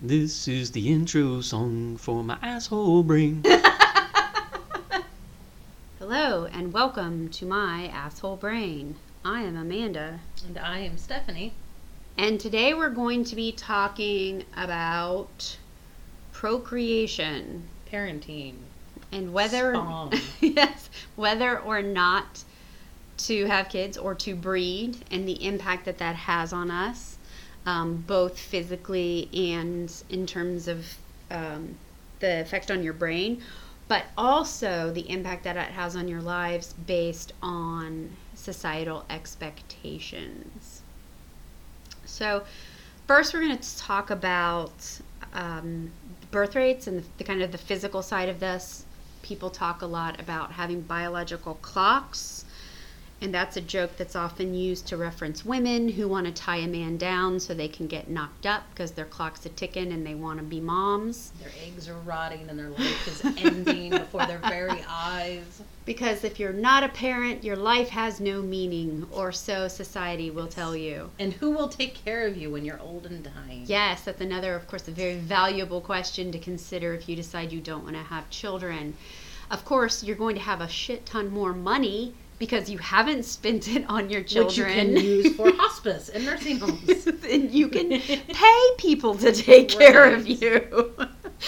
This is the intro song for my asshole brain. Hello and welcome to my asshole brain. I am Amanda, And I am Stephanie. and today we're going to be talking about procreation Parenting. and whether Spawn. yes, whether or not to have kids or to breed and the impact that that has on us, um, both physically and in terms of um, the effect on your brain, but also the impact that it has on your lives based on societal expectations. So, first, we're going to talk about um, birth rates and the, the kind of the physical side of this. People talk a lot about having biological clocks, and that's a joke that's often used to reference women who want to tie a man down so they can get knocked up because their clock's a ticking and they want to be moms. Their eggs are rotting and their life is ending before their very eyes. Because if you're not a parent, your life has no meaning, or so society will tell you. And who will take care of you when you're old and dying? Yes, that's another, of course, a very valuable question to consider if you decide you don't want to have children. Of course, you're going to have a shit ton more money because you haven't spent it on your children. Which you can use for hospice and nursing homes. and you can pay people to take care of you.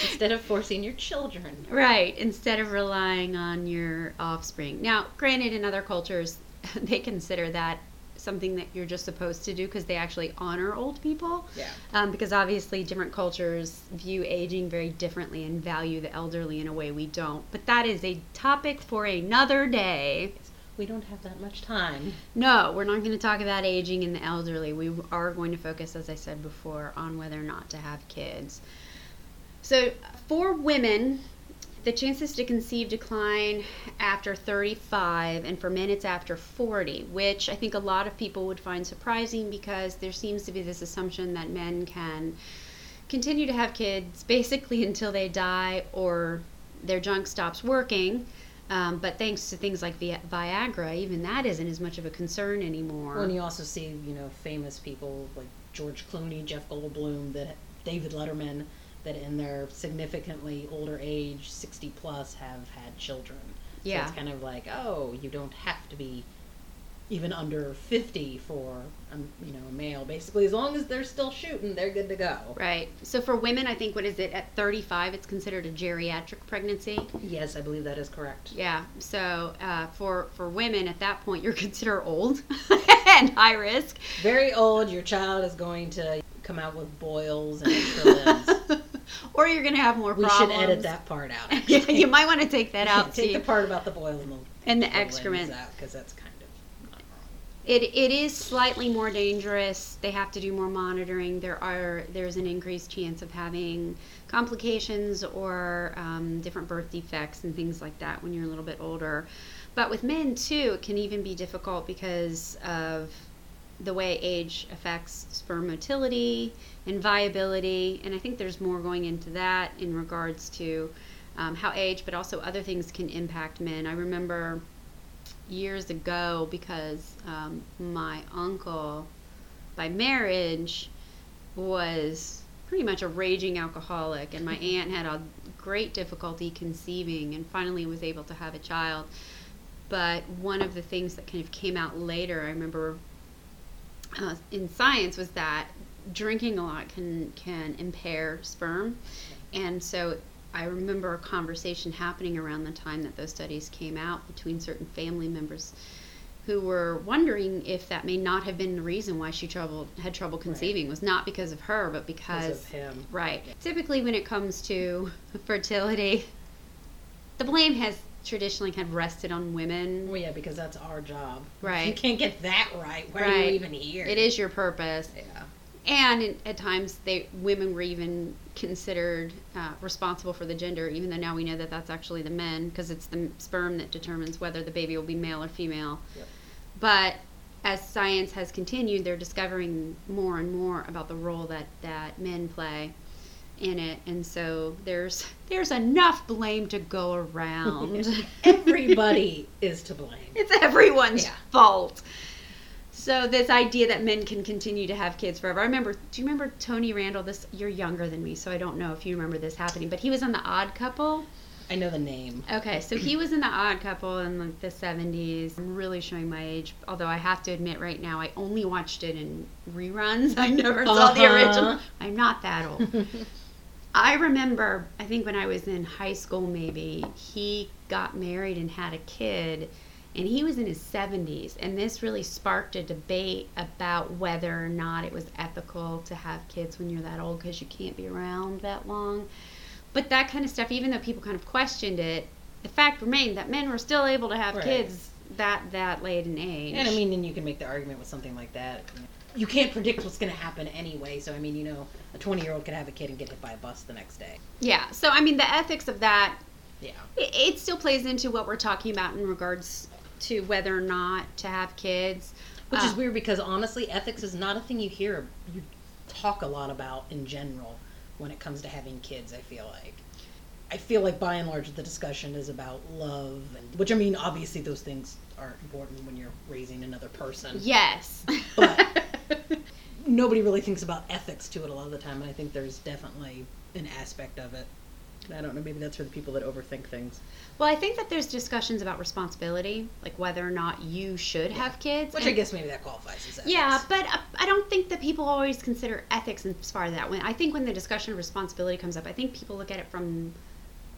Instead of forcing your children. Right, instead of relying on your offspring. Now, granted, in other cultures, they consider that something that you're just supposed to do because they actually honor old people. Yeah. Um, because obviously, different cultures view aging very differently and value the elderly in a way we don't. But that is a topic for another day. We don't have that much time. No, we're not going to talk about aging in the elderly. We are going to focus, as I said before, on whether or not to have kids. So, for women, the chances to conceive decline after 35, and for men, it's after 40, which I think a lot of people would find surprising because there seems to be this assumption that men can continue to have kids basically until they die or their junk stops working. Um, but thanks to things like Vi- Viagra, even that isn't as much of a concern anymore. And you also see, you know, famous people like George Clooney, Jeff Goldblum, that David Letterman, that in their significantly older age, 60 plus, have had children. So Yeah. it's kind of like, oh, you don't have to be even under 50 for, um, you know, a male. Basically, as long as they're still shooting, they're good to go. Right. So for women, I think what is it at 35? It's considered a geriatric pregnancy. Yes, I believe that is correct. Yeah. So uh, for for women at that point, you're considered old and high risk. Very old, your child is going to come out with boils and extra limbs. or you're gonna have more problems. We problems. should edit that part out. yeah, you might want to take that Yeah, out. Take too. the part about the boils and the, And the excrement. out because that's kind of not wrong. It, it is slightly more dangerous. They have to do more monitoring. There are there's an increased chance of having complications or um, different birth defects and things like that when you're a little bit older. But with men too, it can even be difficult because of the way age affects sperm motility and viability. And I think there's more going into that in regards to um, how age, but also other things can impact men. I remember years ago because um, my uncle, by marriage, was pretty much a raging alcoholic, and my aunt had a great difficulty conceiving and finally was able to have a child. But one of the things that kind of came out later, I remember uh, in science, was that drinking a lot can can impair sperm, and so I remember a conversation happening around the time that those studies came out between certain family members who were wondering if that may not have been the reason why she trouble had trouble conceiving was not because of her but because, Because of him. right typically when it comes to fertility the blame has traditionally kind of rested on women Well, yeah, because that's our job. Right. If you can't get that right, why are you even here? it is your purpose Yeah. And in, at times they women were even considered uh, responsible for the gender even though now we know that that's actually the men because it's the sperm that determines whether the baby will be male or female Yep. but as science has continued they're discovering more and more about the role that that men play in it and so there's there's enough blame to go around Everybody is to blame. it's everyone's Yeah. fault. So this idea that men can continue to have kids forever. I remember. Do you remember Tony Randall? This you're younger than me, so I don't know if you remember this happening. But he was on the Odd Couple. I know the name. Okay, so he was in the Odd Couple in like the '70s. I'm really showing my age, although I have to admit, right now I only watched it in reruns. I never saw the Uh-huh. original. I'm not that old. I remember, I think when I was in high school, maybe he got married and had a kid, and he was in his 70s. And this really sparked a debate about whether or not it was ethical to have kids when you're that old because you can't be around that long. But that kind of stuff, even though people kind of questioned it, the fact remained that men were still able to have Right. kids that that late in age. And I mean, and you can make the argument with something like that. You can't predict what's going to happen anyway. So I mean, you know, a 20 year old could have a kid and get hit by a bus the next day. yeah. So I mean, the ethics of that Yeah. it, it still plays into what we're talking about in regards to whether or not to have kids. Which is Uh, weird because honestly, ethics is not a thing you hear you talk a lot about in general when it comes to having kids. I feel like. I feel like by and large the discussion is about love, and which I mean, obviously those things are important when you're raising another person. Yes. But- Nobody really thinks about ethics to it a lot of the time, and I think there's definitely an aspect of it. I don't know. Maybe that's for the people that overthink things. well, I think that there's discussions about responsibility, like whether or not you should have kids. Which and- I guess maybe that qualifies as ethics. Yeah, but uh, I don't think that people always consider ethics as far as that. When I think when the discussion of responsibility comes up, I think people look at it from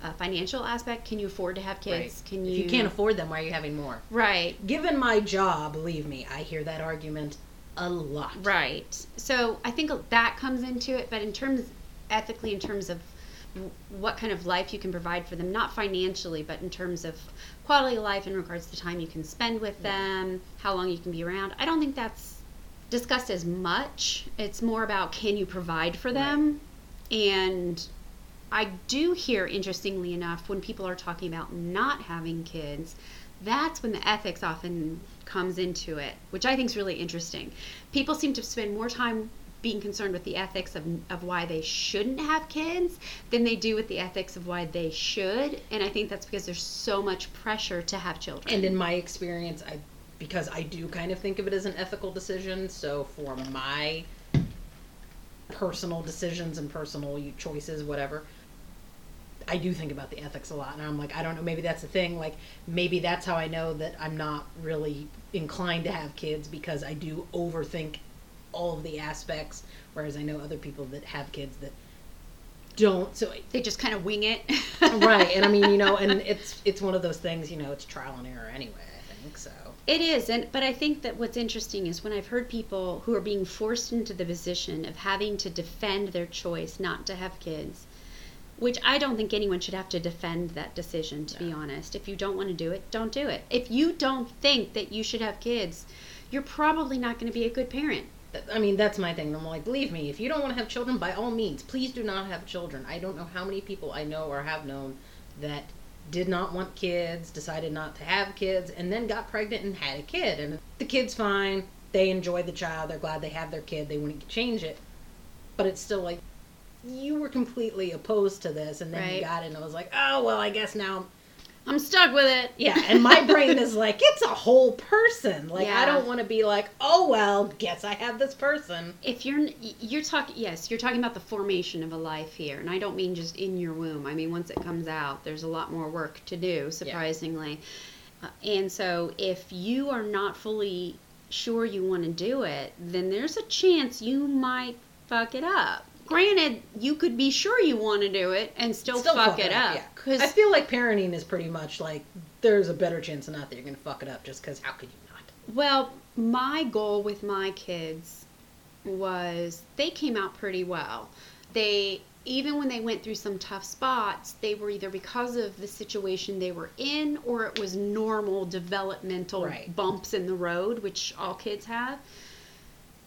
a financial aspect. Can you afford to have kids? Right. Can If you? you can't afford them, why are you having more? Right. Given my job, believe me, I hear that argument a lot. Right. So I think that comes into it, but in terms ethically, in terms of w- what kind of life you can provide for them, not financially, but in terms of quality of life in regards to the time you can spend with them, how long you can be around, I don't think that's discussed as much. It's more about can you provide for them? And I do hear, interestingly enough, when people are talking about not having kids, that's when the ethics often comes into it, which I think is really interesting. People seem to spend more time being concerned with the ethics of, of why they shouldn't have kids than they do with the ethics of why they should. And I think that's because there's so much pressure to have children. And in my experience, I because I do kind of think of it as an ethical decision. So for my personal decisions and personal choices, whatever, I do think about the ethics a lot. And I'm like, I don't know, maybe that's the thing. Like, maybe that's how I know that I'm not really inclined to have kids because I do overthink all of the aspects. Whereas I know other people that have kids that don't. So they just kind of wing it. right, and I mean, you know, and it's it's one of those things. You know, it's trial and error anyway. I think so. It is, and but I think that what's interesting is when I've heard people who are being forced into the position of having to defend their choice not to have kids, which I don't think anyone should have to defend that decision. To be honest, if you don't want to do it, don't do it. If you don't think that you should have kids, you're probably not going to be a good parent. I mean, that's my thing. I'm like, believe me, if you don't want to have children, by all means, please do not have children. I don't know how many people I know or have known that did not want kids, decided not to have kids, and then got pregnant and had a kid. And the kid's fine. They enjoy the child. They're glad they have their kid. They wouldn't change it. But it's still like, you were completely opposed to this, and then you got it, and it was like, oh, well, I guess now I'm stuck with it. yeah, and my brain is like, it's a whole person. Like, Yeah. I don't want to be like, oh, well, guess I have this person. if you're you're talking yes you're talking about the formation of a life here and i don't mean just in your womb i mean once it comes out there's a lot more work to do surprisingly uh, and so if you are not fully sure you want to do it then there's a chance you might fuck it up granted you could be sure you want to do it and still, fuck, it up yeah. because I feel like parenting is pretty much like, there's a better chance than not that you're going to fuck it up just because how could you not? Well, my goal with my kids was they came out pretty well. They even when they went through some tough spots, they were either because of the situation they were in or it was normal developmental Right. bumps in the road, which all kids have.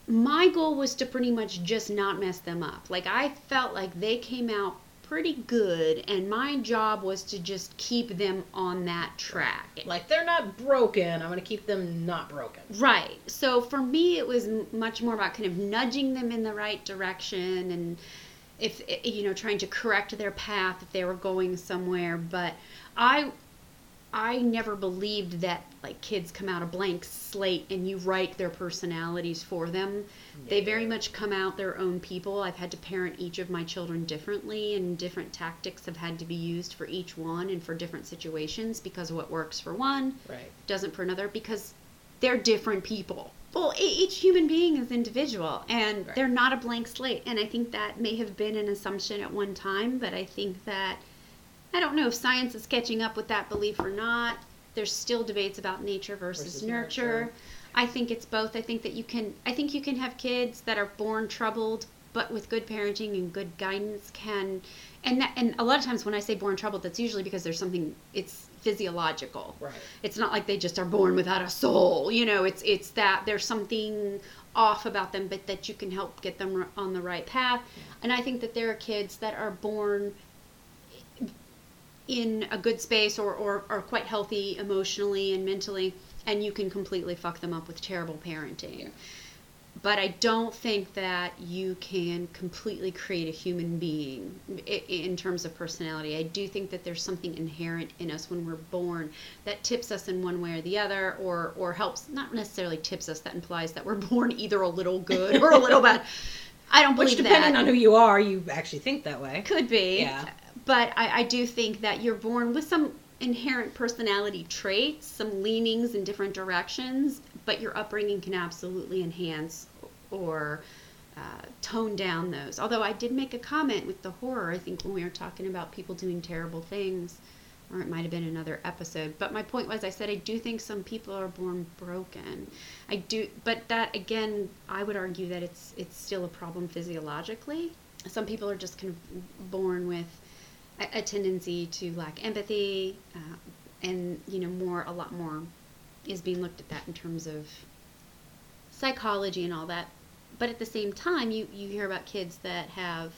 My goal was to pretty much just not mess them up. Like I felt like they came out pretty good and my job was to just keep them on that track. Like, they're not broken. I'm going to keep them not broken. Right. So for me, it was m- much more about kind of nudging them in the right direction and if eh, you know trying to correct their path if they were going somewhere. But I I never believed that like kids come out a blank slate and you write their personalities for them. They very much come out their own people. I've had to parent each of my children differently, and different tactics have had to be used for each one and for different situations because what works for one Right. doesn't for another because they're different people. Well, each human being is individual and Right. they're not a blank slate. And I think that may have been an assumption at one time, but I think that I don't know if science is catching up with that belief or not. There's still debates about nature versus, Versus nurture. nurture. I think it's both. I think that you can I think you can have kids that are born troubled but with good parenting and good guidance can and that, and a lot of times when I say born troubled that's usually because there's something it's physiological. Right. It's not like they just are born without a soul. You know, it's it's that there's something off about them, but that you can help get them on the right path. And I think that there are kids that are born in a good space or, or are quite healthy emotionally and mentally, and you can completely fuck them up with terrible parenting. But I don't think that you can completely create a human being in terms of personality. I do think that there's something inherent in us when we're born that tips us in one way or the other, or or helps. Not necessarily tips us. That implies that we're born either a little good or a little bad. I don't believe Which, depending that. on who you are, you actually think that way. Could be. Yeah. But I, I do think that you're born with some inherent personality traits, some leanings in different directions, but your upbringing can absolutely enhance or uh, tone down those. Although I did make a comment with the horror, I think, when we were talking about people doing terrible things, or it might have been another episode. But my point was, I said I do think some people are born broken. I do, but that again, I would argue that it's it's still a problem physiologically. Some people are just kind of born with a, a tendency to lack empathy, uh, and you know, more a lot more is being looked at that in terms of psychology and all that. But at the same time, you you hear about kids that have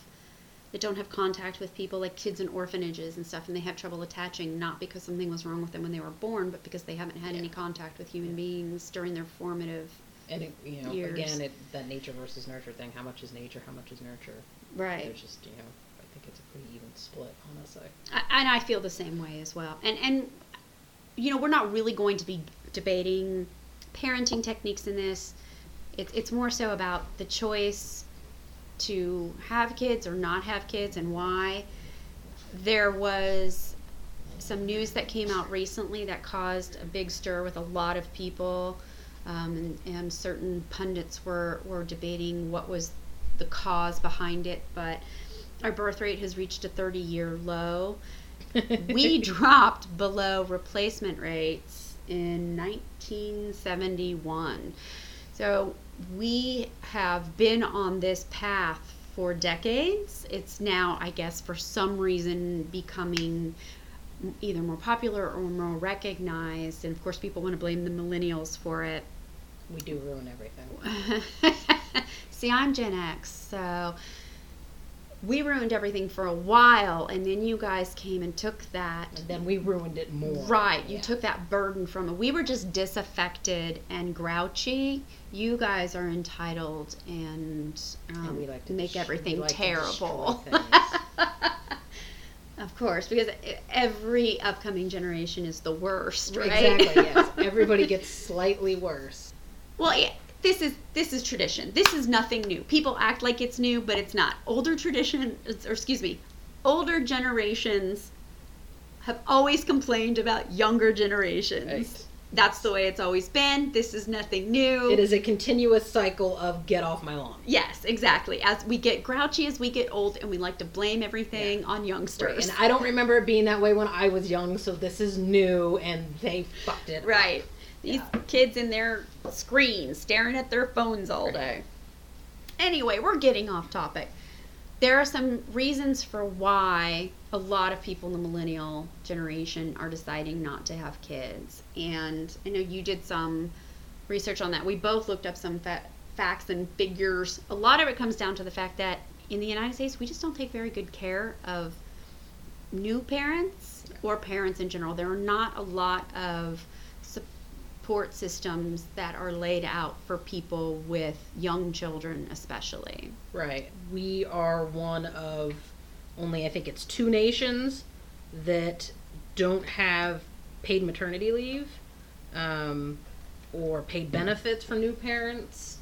that don't have contact with people, like kids in orphanages and stuff, and they have trouble attaching, not because something was wrong with them when they were born, but because they haven't had any contact with human beings during their formative. And it, you know, Years. again, it, that nature versus nurture thing. How much is nature? How much is nurture? Right. There's just, you know, it's a pretty even split, honestly. I, and I feel the same way as well. And and you know, we're not really going to be debating parenting techniques in this. It's it's more so about the choice to have kids or not have kids and why. There was some news that came out recently that caused a big stir with a lot of people, um, and, and certain pundits were, were debating what was the cause behind it. But our birth rate has reached a 30 year low. we dropped below replacement rates in 1971. So we have been on this path for decades. It's now, I guess, for some reason becoming either more popular or more recognized. And of course, people want to blame the millennials for it. We do ruin everything. See, I'm Gen X, so we ruined everything for a while, and then you guys came and took that. And then we ruined it more. Right, you Yeah. took that burden from it. We were just disaffected and grouchy. You guys are entitled and, um, And we like to make dest- everything like terrible. of course, because every upcoming generation is the worst, right? Exactly, yes. Everybody gets slightly worse. Well, yeah, this is this is tradition. This is nothing new. People act like it's new, but it's not. Older tradition, or excuse me, older generations have always complained about younger generations. Right. That's the way it's always been. This is nothing new. It is a continuous cycle of get off my lawn. Yes, exactly. As we get grouchy as we get old, and we like to blame everything on Right. youngsters. And I don't remember it being that way when I was young, so this is new and they fucked it. up. These Yeah. kids in their screens staring at their phones all day. Anyway, we're getting off topic. There are some reasons for why a lot of people in the millennial generation are deciding not to have kids. And I know you did some research on that. We both looked up some fa- facts and figures. A lot of it comes down to the fact that in the United States, we just don't take very good care of new parents or parents in general. There are not a lot of support systems that are laid out for people with young children, especially. Right. We are one of only, I think it's two nations that don't have paid maternity leave, um, or paid benefits for new parents.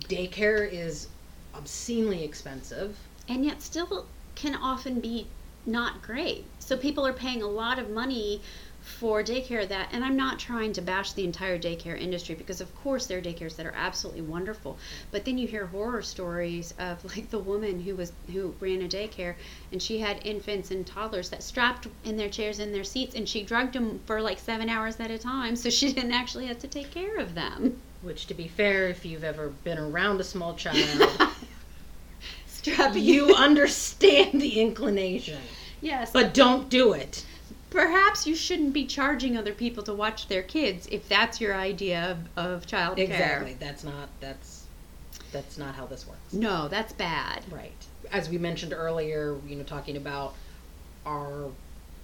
Daycare is obscenely expensive. and yet still can often be not great. So people are paying a lot of money for daycare that and I'm not trying to bash the entire daycare industry because of course there are daycares that are absolutely wonderful. But then you hear horror stories of like the woman who was who ran a daycare and she had infants and toddlers that strapped in their chairs in their seats and she drugged them for like 7 hours at a time so she didn't actually have to take care of them. Which, to be fair, if you've ever been around a small child, Strapping you understand the inclination. Yes. But don't do it. Perhaps you shouldn't be charging other people to watch their kids if that's your idea of, of child Exactly. That's not that's that's not how this works. No, that's bad. Right. As we mentioned earlier, you know, talking about our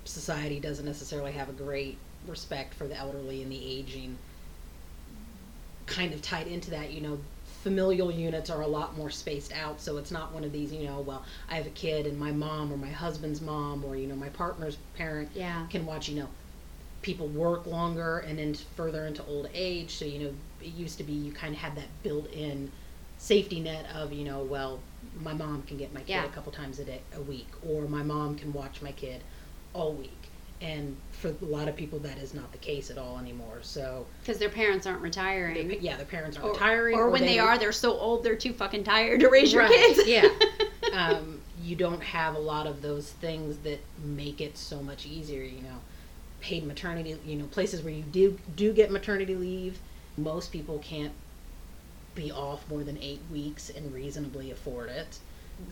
society doesn't necessarily have a great respect for the elderly and the aging. Kind of tied into that, you know, familial units are a lot more spaced out, so it's not one of these, you know, well, I have a kid and my mom or my husband's mom or, you know, my partner's parent Yeah. can watch, you know, people work longer and then further into old age. So, you know, it used to be you kind of had that built in safety net of, you know, well, my mom can get my kid Yeah. a couple times a day, a week, or my mom can watch my kid all week. And for a lot of people, that is not the case at all anymore. So, Because their parents aren't retiring. yeah, their parents are Or, retiring, or when they, are, they're so old they're too fucking tired to raise your Right, kids. yeah. um, you don't have a lot of those things that make it so much easier. You know, paid maternity. You know, places where you do do get maternity leave. Most people can't be off more than eight weeks and reasonably afford it.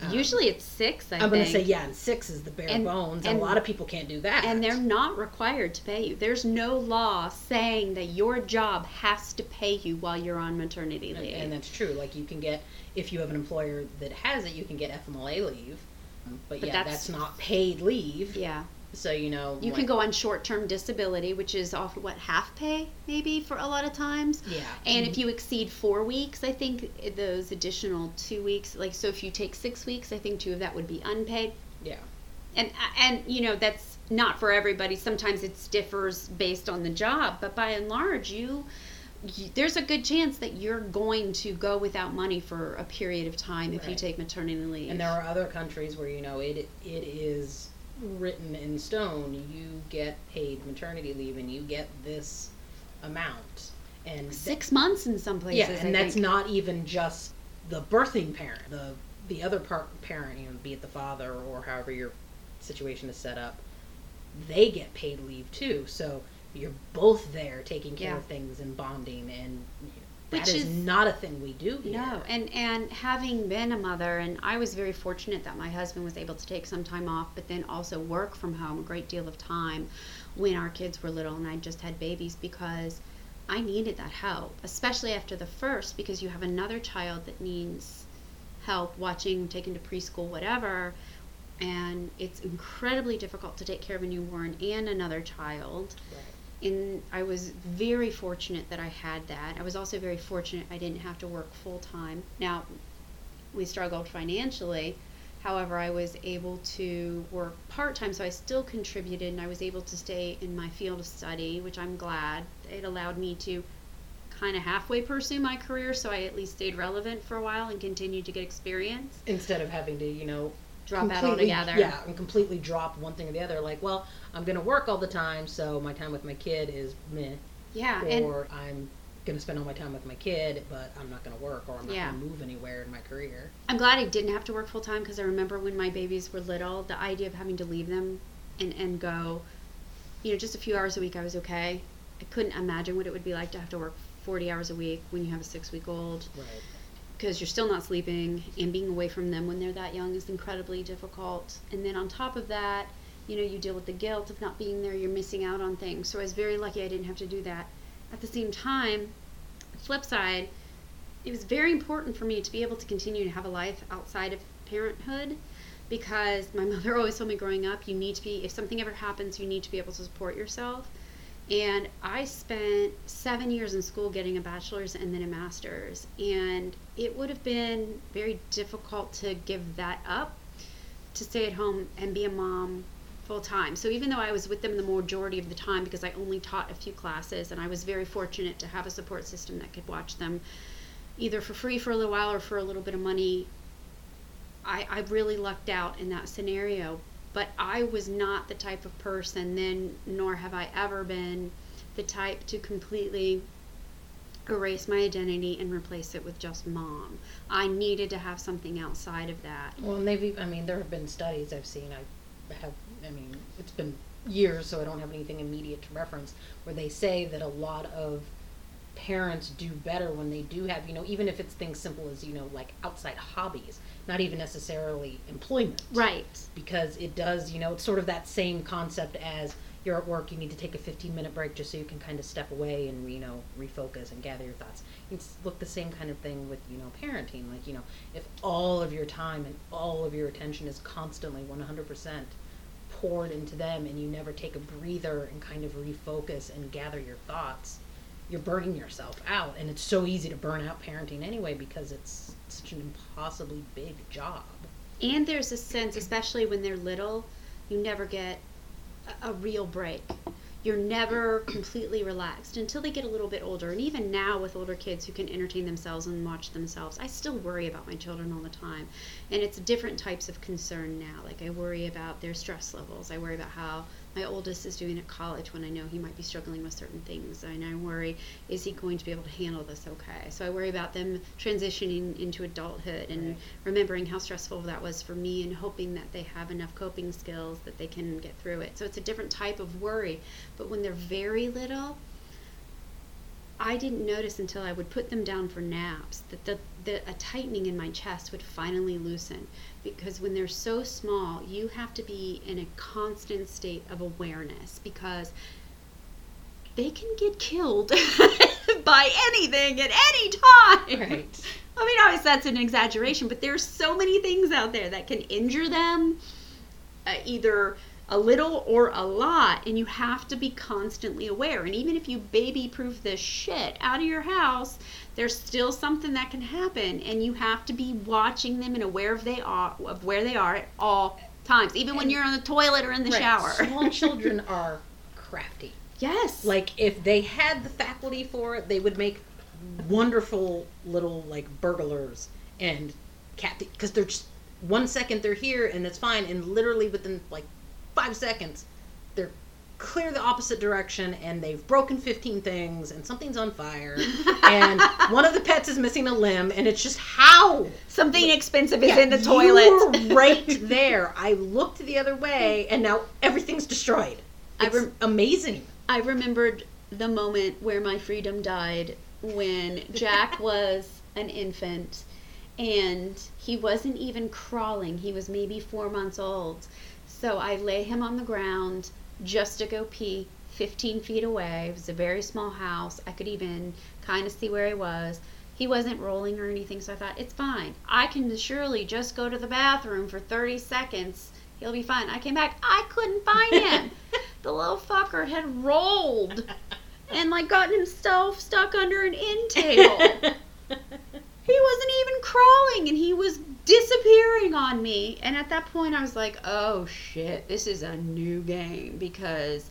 Um, Usually it's six, I I'm going to say yeah, and six is the bare And- bones, and, and- a lot of people can't do that. And they're not required to pay you. There's no law saying that your job has to pay you while you're on maternity leave. and that's true. Like you can get if you have an employer that has it, you can get FMLA leave. Um, But, But yeah, that's- that's, not paid leave. yeah. So you know, You like- can go on short-term disability, which is off what half pay maybe for a lot of times. Yeah. And mm-hmm. if you exceed four weeks, I think those additional two weeks, like so, if you take six weeks, I think two of that would be unpaid. Yeah. And and you know that's not for everybody. Sometimes it differs based on the job, but by and large, you, you there's a good chance that you're going to go without money for a period of time if you take maternity leave. And there are other countries where you know it it is written in stone. You get paid maternity leave, and you get this amount. And th- six months in some places. yeah, and I that's think. not even just the birthing parent. The the other part parent, you know, be it the father or however your situation is set up, they get paid leave too. So you're both there taking care Yeah. of things and bonding, and Which is, is- not a thing we do here. No, and and having been a mother, and I was very fortunate that my husband was able to take some time off, but then also work from home a great deal of time when our kids were little and I just had babies because I needed that help, especially after the first, because you have another child that needs help watching, taken to preschool, whatever. And it's incredibly difficult to take care of a newborn and another child Right. And I was very fortunate that I had that. I was also very fortunate I didn't have to work full time. Now, we struggled financially. However, I was able to work part time, so I still contributed and I was able to stay in my field of study, which I'm glad. It allowed me to kind of halfway pursue my career, so I at least stayed relevant for a while and continued to get experience. Instead of having to, you know, Drop out altogether. Yeah, and completely drop one thing or the other. Like, well, I'm going to work all the time, so my time with my kid is meh. Yeah, and Or I'm going to spend all my time with my kid, but I'm not going to work, or I'm not Yeah. going to move anywhere in my career. I'm glad I didn't have to work full time because I remember when my babies were little, the idea of having to leave them and, and go, you know, just a few hours a week, I was okay. I couldn't imagine what it would be like to have to work 40 hours a week when you have a six week old Right. Because you're still not sleeping and being away from them when they're that young is incredibly difficult. And then on top of that, you know, you deal with the guilt of not being there, you're missing out on things. So I was very lucky I didn't have to do that. At the same time, flip side, it was very important for me to be able to continue to have a life outside of parenthood because my mother always told me growing up, you need to be, if something ever happens, you need to be able to support yourself. And I spent seven years in school getting a bachelor's and then a master's. And it would have been very difficult to give that up to stay at home and be a mom full time. So even though I was with them the majority of the time because I only taught a few classes and I was very fortunate to have a support system that could watch them either for free for a little while or for a little bit of money, I, I really lucked out in that scenario. But I was not the type of person then, nor have I ever been the type to completely erase my identity and replace it with just mom. I needed to have something outside of that. Well, and they've, e- I mean, there have been studies I've seen. I have, I mean, it's been years, so I don't have anything immediate to reference, where they say that a lot of parents do better when they do have, you know, even if it's things simple as, you know, like outside hobbies, not even necessarily employment. Right. Because it does, you know, it's sort of that same concept as you're at work, you need to take a 15 minute break just so you can kind of step away and, you know, refocus and gather your thoughts. It's look the same kind of thing with, you know, parenting. Like, you know, if all of your time and all of your attention is constantly 100% poured into them and you never take a breather and kind of refocus and gather your thoughts, you're burning yourself out. And it's so easy to burn out parenting anyway because it's such an impossibly big job. And there's a sense, especially when they're little, you never get a, a real break. You're never completely relaxed until they get a little bit older. And even now, with older kids who can entertain themselves and watch themselves, I still worry about my children all the time. And it's different types of concern now. Like, I worry about their stress levels. I worry about how my oldest is doing at college when I know he might be struggling with certain things. And I worry, is he going to be able to handle this okay? So I worry about them transitioning into adulthood and Right. remembering how stressful that was for me and hoping that they have enough coping skills that they can get through it. So it's a different type of worry. But when they're very little, I didn't notice until I would put them down for naps that the, the a tightening in my chest would finally loosen because when they're so small, you have to be in a constant state of awareness because they can get killed by anything at any time. Right. I mean, obviously that's an exaggeration, but there's so many things out there that can injure them, uh, either a little or a lot, and you have to be constantly aware. And even if you baby-proof the shit out of your house, there's still something that can happen, and you have to be watching them and aware of they are of where they are at all times, even when you're on the toilet or in the Right. shower. Small children are crafty. yes. Like if they had the faculty for it, they would make wonderful little like burglars and cat because they're just one second they're here and it's fine, and literally within like five seconds they're clear the opposite direction and they've broken 15 things and something's on fire and one of the pets is missing a limb and it's just how something expensive is Yeah, in the toilet. right there. I looked the other way, and now everything's destroyed. I rem- amazing. I remembered the moment where my freedom died when Jack was an infant and he wasn't even crawling. He was maybe four months old. So I lay him on the ground just to go pee 15 feet away. It was a very small house. I could even kind of see where he was. He wasn't rolling or anything, so I thought, it's fine. I can surely just go to the bathroom for 30 seconds. He'll be fine. I came back. I couldn't find him. the little fucker had rolled and like gotten himself stuck under an entail. he wasn't even crawling and he was disappearing on me. And at that point, I was like, oh shit, this is a new game because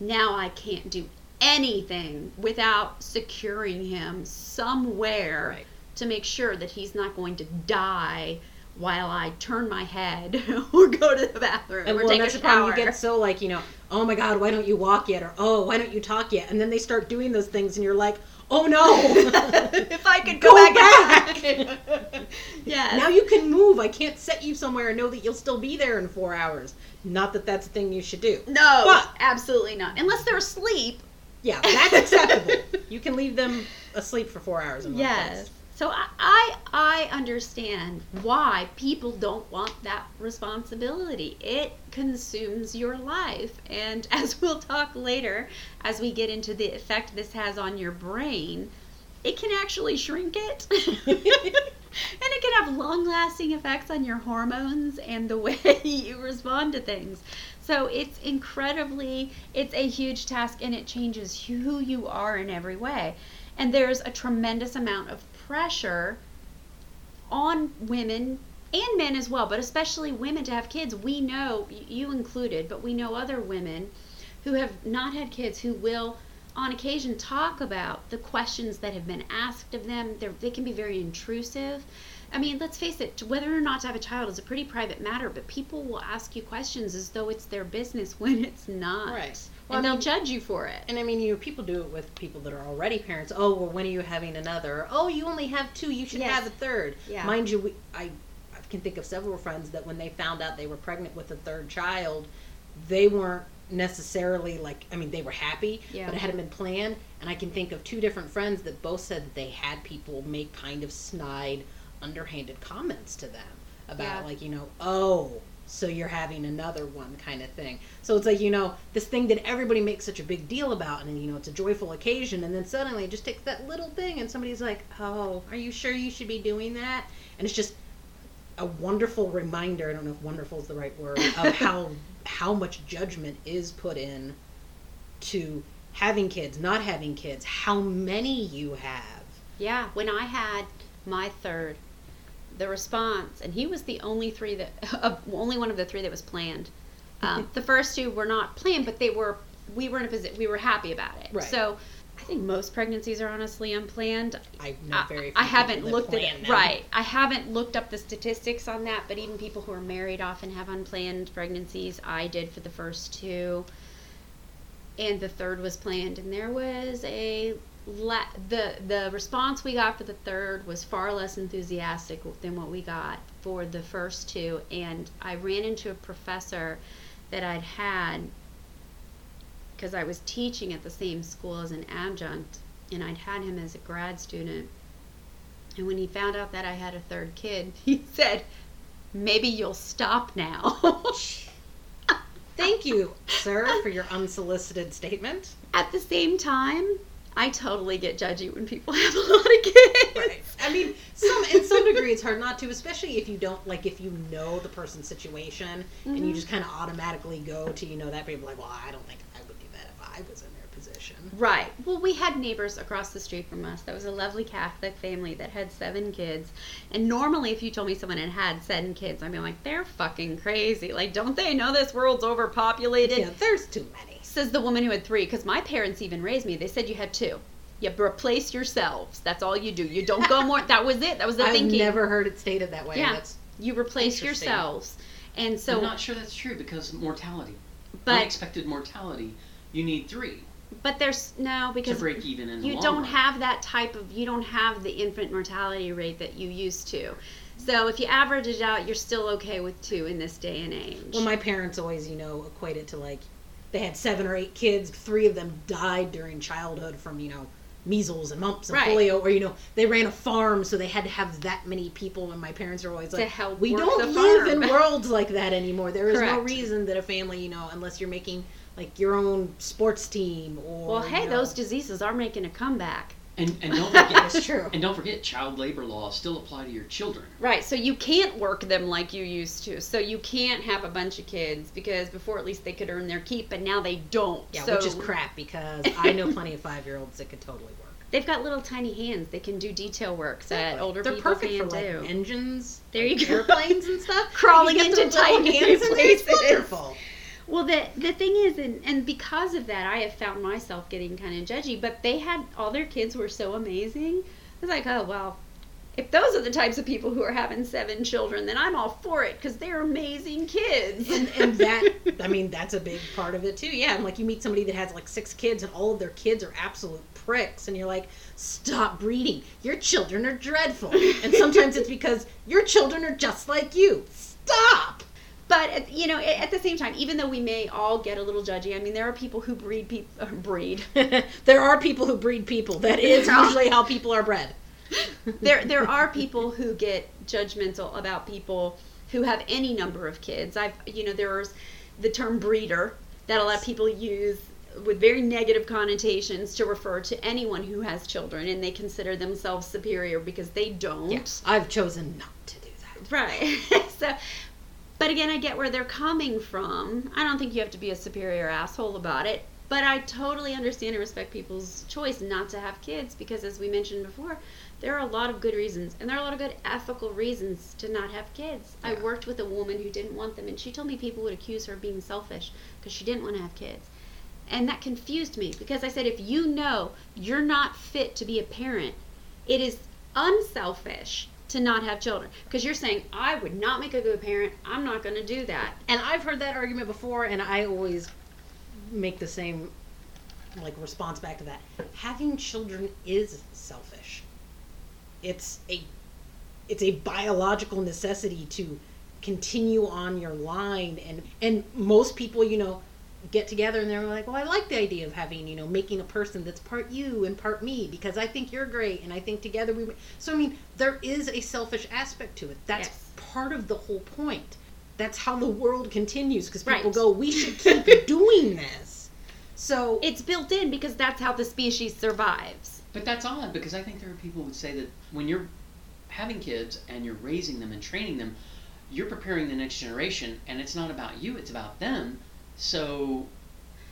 now I can't do anything without securing him somewhere Right. to make sure that he's not going to die while I turn my head or go to the bathroom And or well, take that's a the problem. You get so like you know, oh my god, why don't you walk yet? Or oh, why don't you talk yet? And then they start doing those things, and you're like, oh no, if I could go, Go back. back. yes. now you can move. I can't set you somewhere and know that you'll still be there in four hours. Not that that's a thing you should do. no, But- absolutely not. Unless they're asleep. Yeah, that's acceptable. you can leave them asleep for four hours in Yes. place. So I, I I understand why people don't want that responsibility. It consumes your life. And as we'll talk later, as we get into the effect this has on your brain, it can actually shrink it. and it can have long lasting effects on your hormones and the way you respond to things. So it's incredibly, it's a huge task and it changes who you are in every way. And there's a tremendous amount of pressure on women and men as well, but especially women to have kids. We know you included, but we know other women who have not had kids who will on occasion talk about the questions that have been asked of them. They're, they can be very intrusive. I mean, let's face it, whether or not to have a child is a pretty private matter, but people will ask you questions as though it's their business when it's not. Right. Well, and I they'll judge you for it. And I mean, you know, people do it with people that are already parents. Oh, well, when are you having another? Oh, you only have two. You should Yes. have a third. Yeah. Mind you, we, I, I can think of several friends that when they found out they were pregnant with a third child, they weren't necessarily like. I mean, they were happy, Yeah. but it hadn't been planned. And I can think of two different friends that both said that they had people make kind of snide, underhanded comments to them about Yeah. like you know, oh, so you're having another one kind of thing. So it's like, you know, this thing that everybody makes such a big deal about and you know, it's a joyful occasion and then suddenly it just takes that little thing and somebody's like, "Oh, are you sure you should be doing that?" And it's just a wonderful reminder, I don't know if wonderful is the right word, of how how much judgment is put in to having kids, not having kids, how many you have. Yeah, when I had my third, the response, and he was the only three that, uh, only one of the three that was planned. Um, the first two were not planned, but they were. We were in a position. We were happy about it. Right. So, I think most pregnancies are honestly unplanned. I know I, very few I haven't looked at them. Right. I haven't looked up the statistics on that, but even people who are married often have unplanned pregnancies. I did for the first two, and the third was planned. And there was a la- the the response we got for the third was far less enthusiastic than what we got for the first two. And I ran into a professor that I'd had because I was teaching at the same school as an adjunct, and I'd had him as a grad student. And when he found out that I had a third kid, he said, "Maybe you'll stop now." Thank you, sir, for your unsolicited statement. At the same time, I totally get judgy when people have a lot of kids. Right. I mean, some in some degree it's hard not to, especially if you don't like if you know the person's situation and you Mhm. just kind of automatically go to you know that people like, well, I don't think I would do that if I was in their position. Right. Well, we had neighbors across the street from us. That was a lovely Catholic family that had seven kids. And normally, if you told me someone had had seven kids, I'd be like, they're fucking crazy. Like, don't they know this world's overpopulated? Yeah, there's too many. Says the woman who had three, because my parents even raised me. They said you had two. You replace yourselves. That's all you do. You don't go more. That was it. That was the thinking. I've never heard it stated that way. Yeah. That's You replace yourselves. And so, I'm not sure that's true because mortality, but unexpected mortality, you need three but there's no to because break even in you don't run. have that type of you don't have the infant mortality rate that you used to so if you average it out you're still okay with two in this day and age well, my parents always you know equate it to like they had seven or eight kids, three of them died during childhood from you know measles and mumps and Right. polio, or you know they ran a farm, so they had to have that many people. And my parents are always like, we don't live farm." in worlds like that anymore. There is no reason that a family, you know, unless you're making like your own sports team or well hey you know- those diseases are making a comeback And and don't forget That's true. And don't forget, child labor laws still apply to your children. right so you can't work them like you used to so you can't have a bunch of kids because before at least they could earn their keep but now they don't yeah, so which is crap because I know plenty of five year olds that could totally work. they've got little tiny hands they can do detail work that older They're people perfect can't for like do engines, There you like, go. airplanes and stuff. Crawling into tiny hands in it's places. wonderful. Well, the the thing is, and, and because of that, I have found myself getting kind of judgy. But they had all their kids were so amazing. I was like, oh well, if those are the types of people who are having seven children, then I'm all for it because they're amazing kids. and, and that I mean that's a big part of it too. Yeah, and like you meet somebody that has like six kids and all of their kids are absolute pricks, and you're like, stop breeding. Your children are dreadful. And sometimes it's because your children are just like you. Stop. But at- you know, at at the same time, even though we may all get a little judgy, I mean, there are people who breed people uh, breed. there are people who breed people. That is usually how people are bred. there there are people who get judgmental about people who have any number of kids. I've you know there's the term breeder that a lot of people use with very negative connotations to refer to anyone who has children and they consider themselves superior because they don't. Yes, I've chosen not to do that. Right. so but again, I get where they're coming from. I don't think you have to be a superior asshole about it. But I totally understand and respect people's choice not to have kids because, as we mentioned before, there are a lot of good reasons and there are a lot of good ethical reasons to not have kids. I worked with a woman who didn't want them, and she told me people would accuse her of being selfish because she didn't want to have kids. And that confused me because I said, if you know you're not fit to be a parent, it is unselfish to not have children. Because you're saying, I would not make a good parent, I'm not going to do that. And I've heard that argument before, and I always make the same like response back to that. Having children is selfish. It's a it's a biological necessity to continue on your line and and most people, you know, get together and they're like, "Well, I like the idea of having, you know, making a person that's part you and part me because I think you're great and I think together we." ma-" So I mean, there is a selfish aspect to it. That's Yes. part of the whole point. That's how the world continues because people Right. go, "We should keep doing this." So It's built in because that's how the species survives. But that's odd because I think there are people who would say that when you're having kids and you're raising them and training them, you're preparing the next generation, and it's not about you; it's about them. So,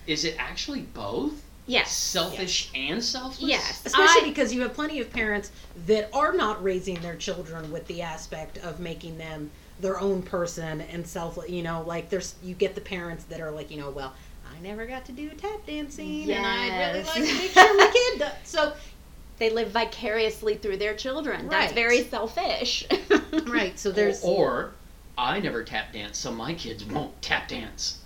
is it actually both Yes. selfish and selfless? Yes. especially I- because you have plenty of parents that are not raising their children with the aspect of making them their own person and self you know like there's you get the parents that are like you know well i never got to do tap dancing and i'd really like to make sure my kid does so They live vicariously through their children. That's very selfish. right so there's Or, I never tap dance, so my kids won't tap dance.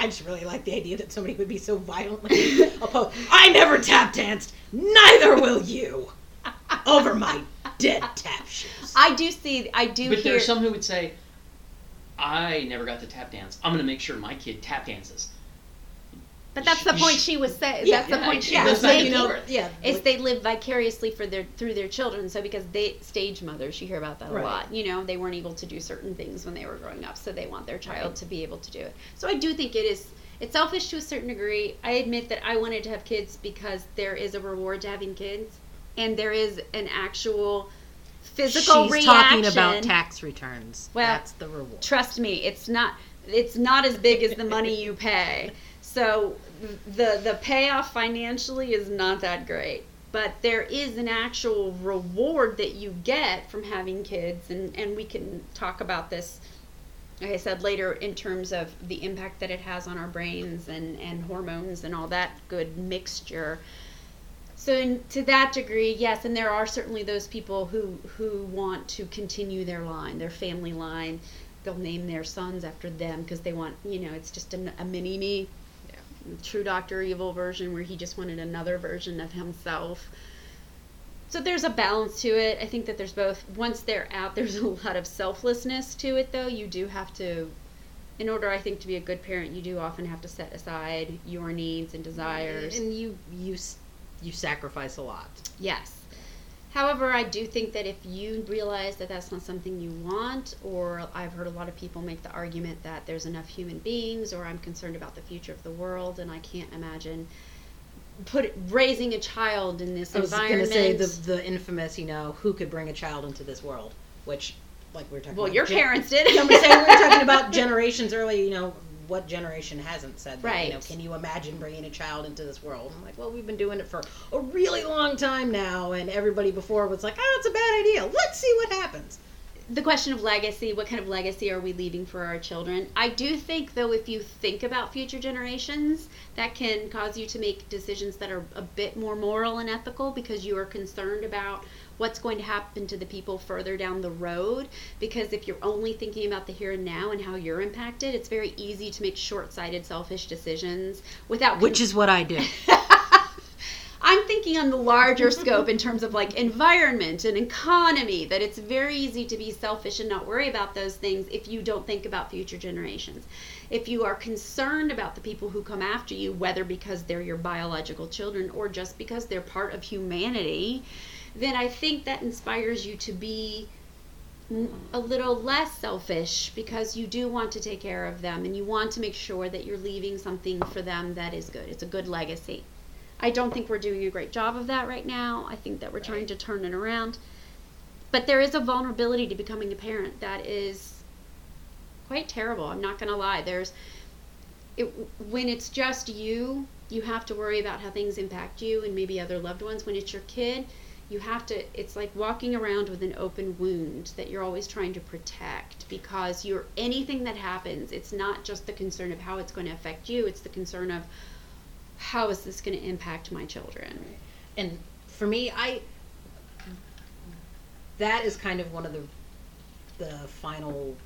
I just really like the idea that somebody would be so violently opposed i never tap danced neither will you over my dead tap shoes I do see. I do But there hear. are some who would say, I never got to tap dance. I'm going to make sure my kid tap dances. But that's the point she was saying. Yeah, that's the yeah, point she yeah goes was so you making. and know yeah Is they live vicariously for their through their children. So because they stage mothers, you hear about that a lot. You know, they weren't able to do certain things when they were growing up, so they want their child to be able to do it. So I do think it is. It's selfish to a certain degree. I admit that I wanted to have kids because there is a reward to having kids, and there is an actual physical She's reaction. talking about tax returns. Well, That's the reward. trust me it's not it's not as big as the money you pay so the the payoff financially is not that great but there is an actual reward that you get from having kids and and we can talk about this like I said later in terms of the impact that it has on our brains and and hormones and all that good mixture so in, to that degree, yes, and there are certainly those people who who want to continue their line, their family line. They'll name their sons after them because they want, you know, it's just a, a mini me, true Doctor Evil version where he just wanted another version of himself. So there's a balance to it. I think that there's both. Once they're out, there's a lot of selflessness to it, though. You do have to, in order, I think, to be a good parent, you do often have to set aside your needs and desires. and you you you sacrifice a lot. Yes. However, I do think that if you realize that that's not something you want, or I've heard a lot of people make the argument that there's enough human beings, or I'm concerned about the future of the world, and I can't imagine put raising a child in this I was going to say the the infamous, you know, who could bring a child into this world, which like we were talking. well, about your gen- parents did. I'm saying we were talking about generations early. You know, what generation hasn't said that? You know, can you imagine bringing a child into this world? I'm like, well, we've been doing it for a really long time now, and everybody before was like, oh, it's a bad idea. Let's see what happens. the question of legacy what kind of legacy are we leaving for our children i do think though if you think about future generations that can cause you to make decisions that are a bit more moral and ethical because you are concerned about what's going to happen to the people further down the road because if you're only thinking about the here and now and how you're impacted it's very easy to make short-sighted selfish decisions without Which is what I do. I'm thinking on the larger scope in terms of like environment and economy, that it's very easy to be selfish and not worry about those things if you don't think about future generations. If you are concerned about the people who come after you, whether because they're your biological children or just because they're part of humanity, then I think that inspires you to be a little less selfish because you do want to take care of them and you want to make sure that you're leaving something for them that is good. It's a good legacy. I don't think we're doing a great job of that right now. I think that we're trying to turn it around. But there is a vulnerability to becoming a parent that is quite terrible. I'm not going to lie. There's it, when it's just you you have to worry about how things impact you and maybe other loved ones. When it's your kid, you have to it's like walking around with an open wound that you're always trying to protect because you're anything that happens it's not just the concern of how it's going to affect you it's the concern of how is this going to impact my children. And for me i that is kind of one of the the final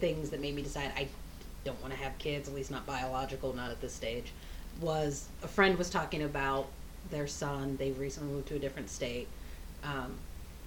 things that made me decide i don't want to have kids at least not biological not at this stage was a friend was talking about their son they've recently moved to a different state. Um,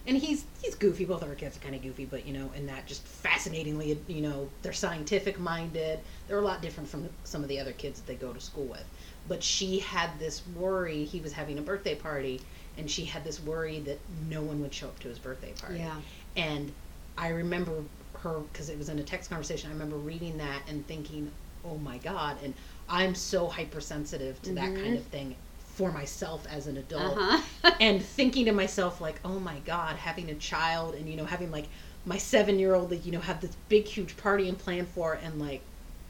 and he's he's goofy. Both of our kids are kind of goofy but you know and that just fascinatingly you know they're scientific minded. They're a lot different from some of the other kids that they go to school with. But she had this worry he was having a birthday party and she had this worry that no one would show up to his birthday party. Yeah. And i remember her because it was in a text conversation i remember reading that and thinking oh my god and i'm so hypersensitive to that Mhm. kind of thing for myself as an adult uh-huh. and thinking to myself like oh my god having a child and you know having like my seven year old that you know have this big huge party and plan for and like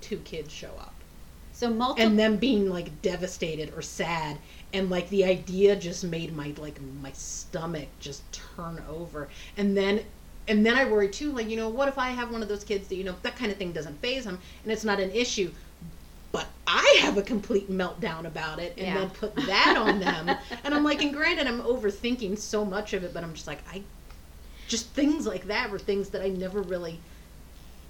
two kids show up. So multiple and them being like devastated or sad and like the idea just made my like my stomach just turn over. And then and then i worry too like you know what if i have one of those kids that you know that kind of thing doesn't phase them and it's not an issue but i have a complete meltdown about it and Yeah. then put that on them. And i'm like and granted i'm overthinking so much of it but i'm just like i just things like that were things that i never really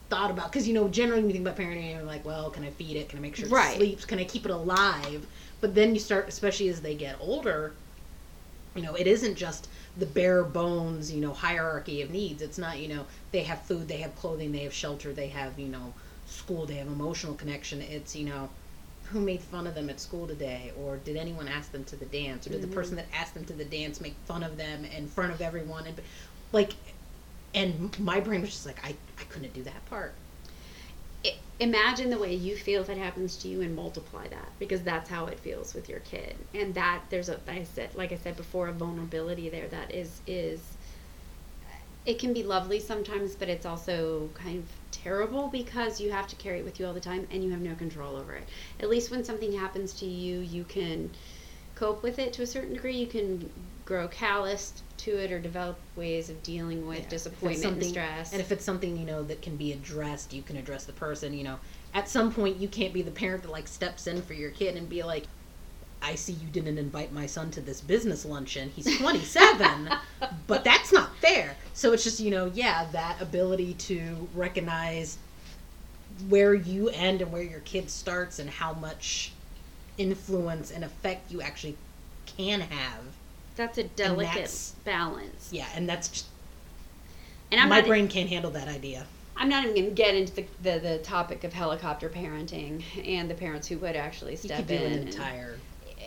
thought about. Because you know generally when you think about parenting you're like well can i feed it? Can i make sure it Right. sleeps? Can i keep it alive? But then you start especially as they get older you know it isn't just the bare bones you know hierarchy of needs. It's not you know they have food they have clothing they have shelter they have you know school they have emotional connection. It's you know who made fun of them at school today? Or did anyone ask them to the dance? Or did the person mm-hmm. that asked them to the dance make fun of them in front of everyone? And like and my brain was just like i, I couldn't do that part. I- imagine the way you feel if it happens to you and multiply that because that's how it feels with your kid. And that there's a I said like I said before a vulnerability there that is is it can be lovely sometimes but it's also kind of terrible because you have to carry it with you all the time and you have no control over it at least when something happens to you you can cope with it to a certain degree you can grow calloused to it or develop ways of dealing with Yeah. Disappointment and stress And if it's something you know that can be addressed, you can address the person. You know, at some point you can't be the parent that like steps in for your kid and be like, "I see you didn't invite my son to this business luncheon. He's 27, but that's not fair." So it's just you know, yeah, that ability to recognize where you end and where your kid starts and how much influence and effect you actually can have. that's a delicate that's- balance Yeah, and that's just and i'm my brain can't handle that idea. i'm not even going to get into the, the, the topic of helicopter parenting and the parents who would actually step in an and- entire.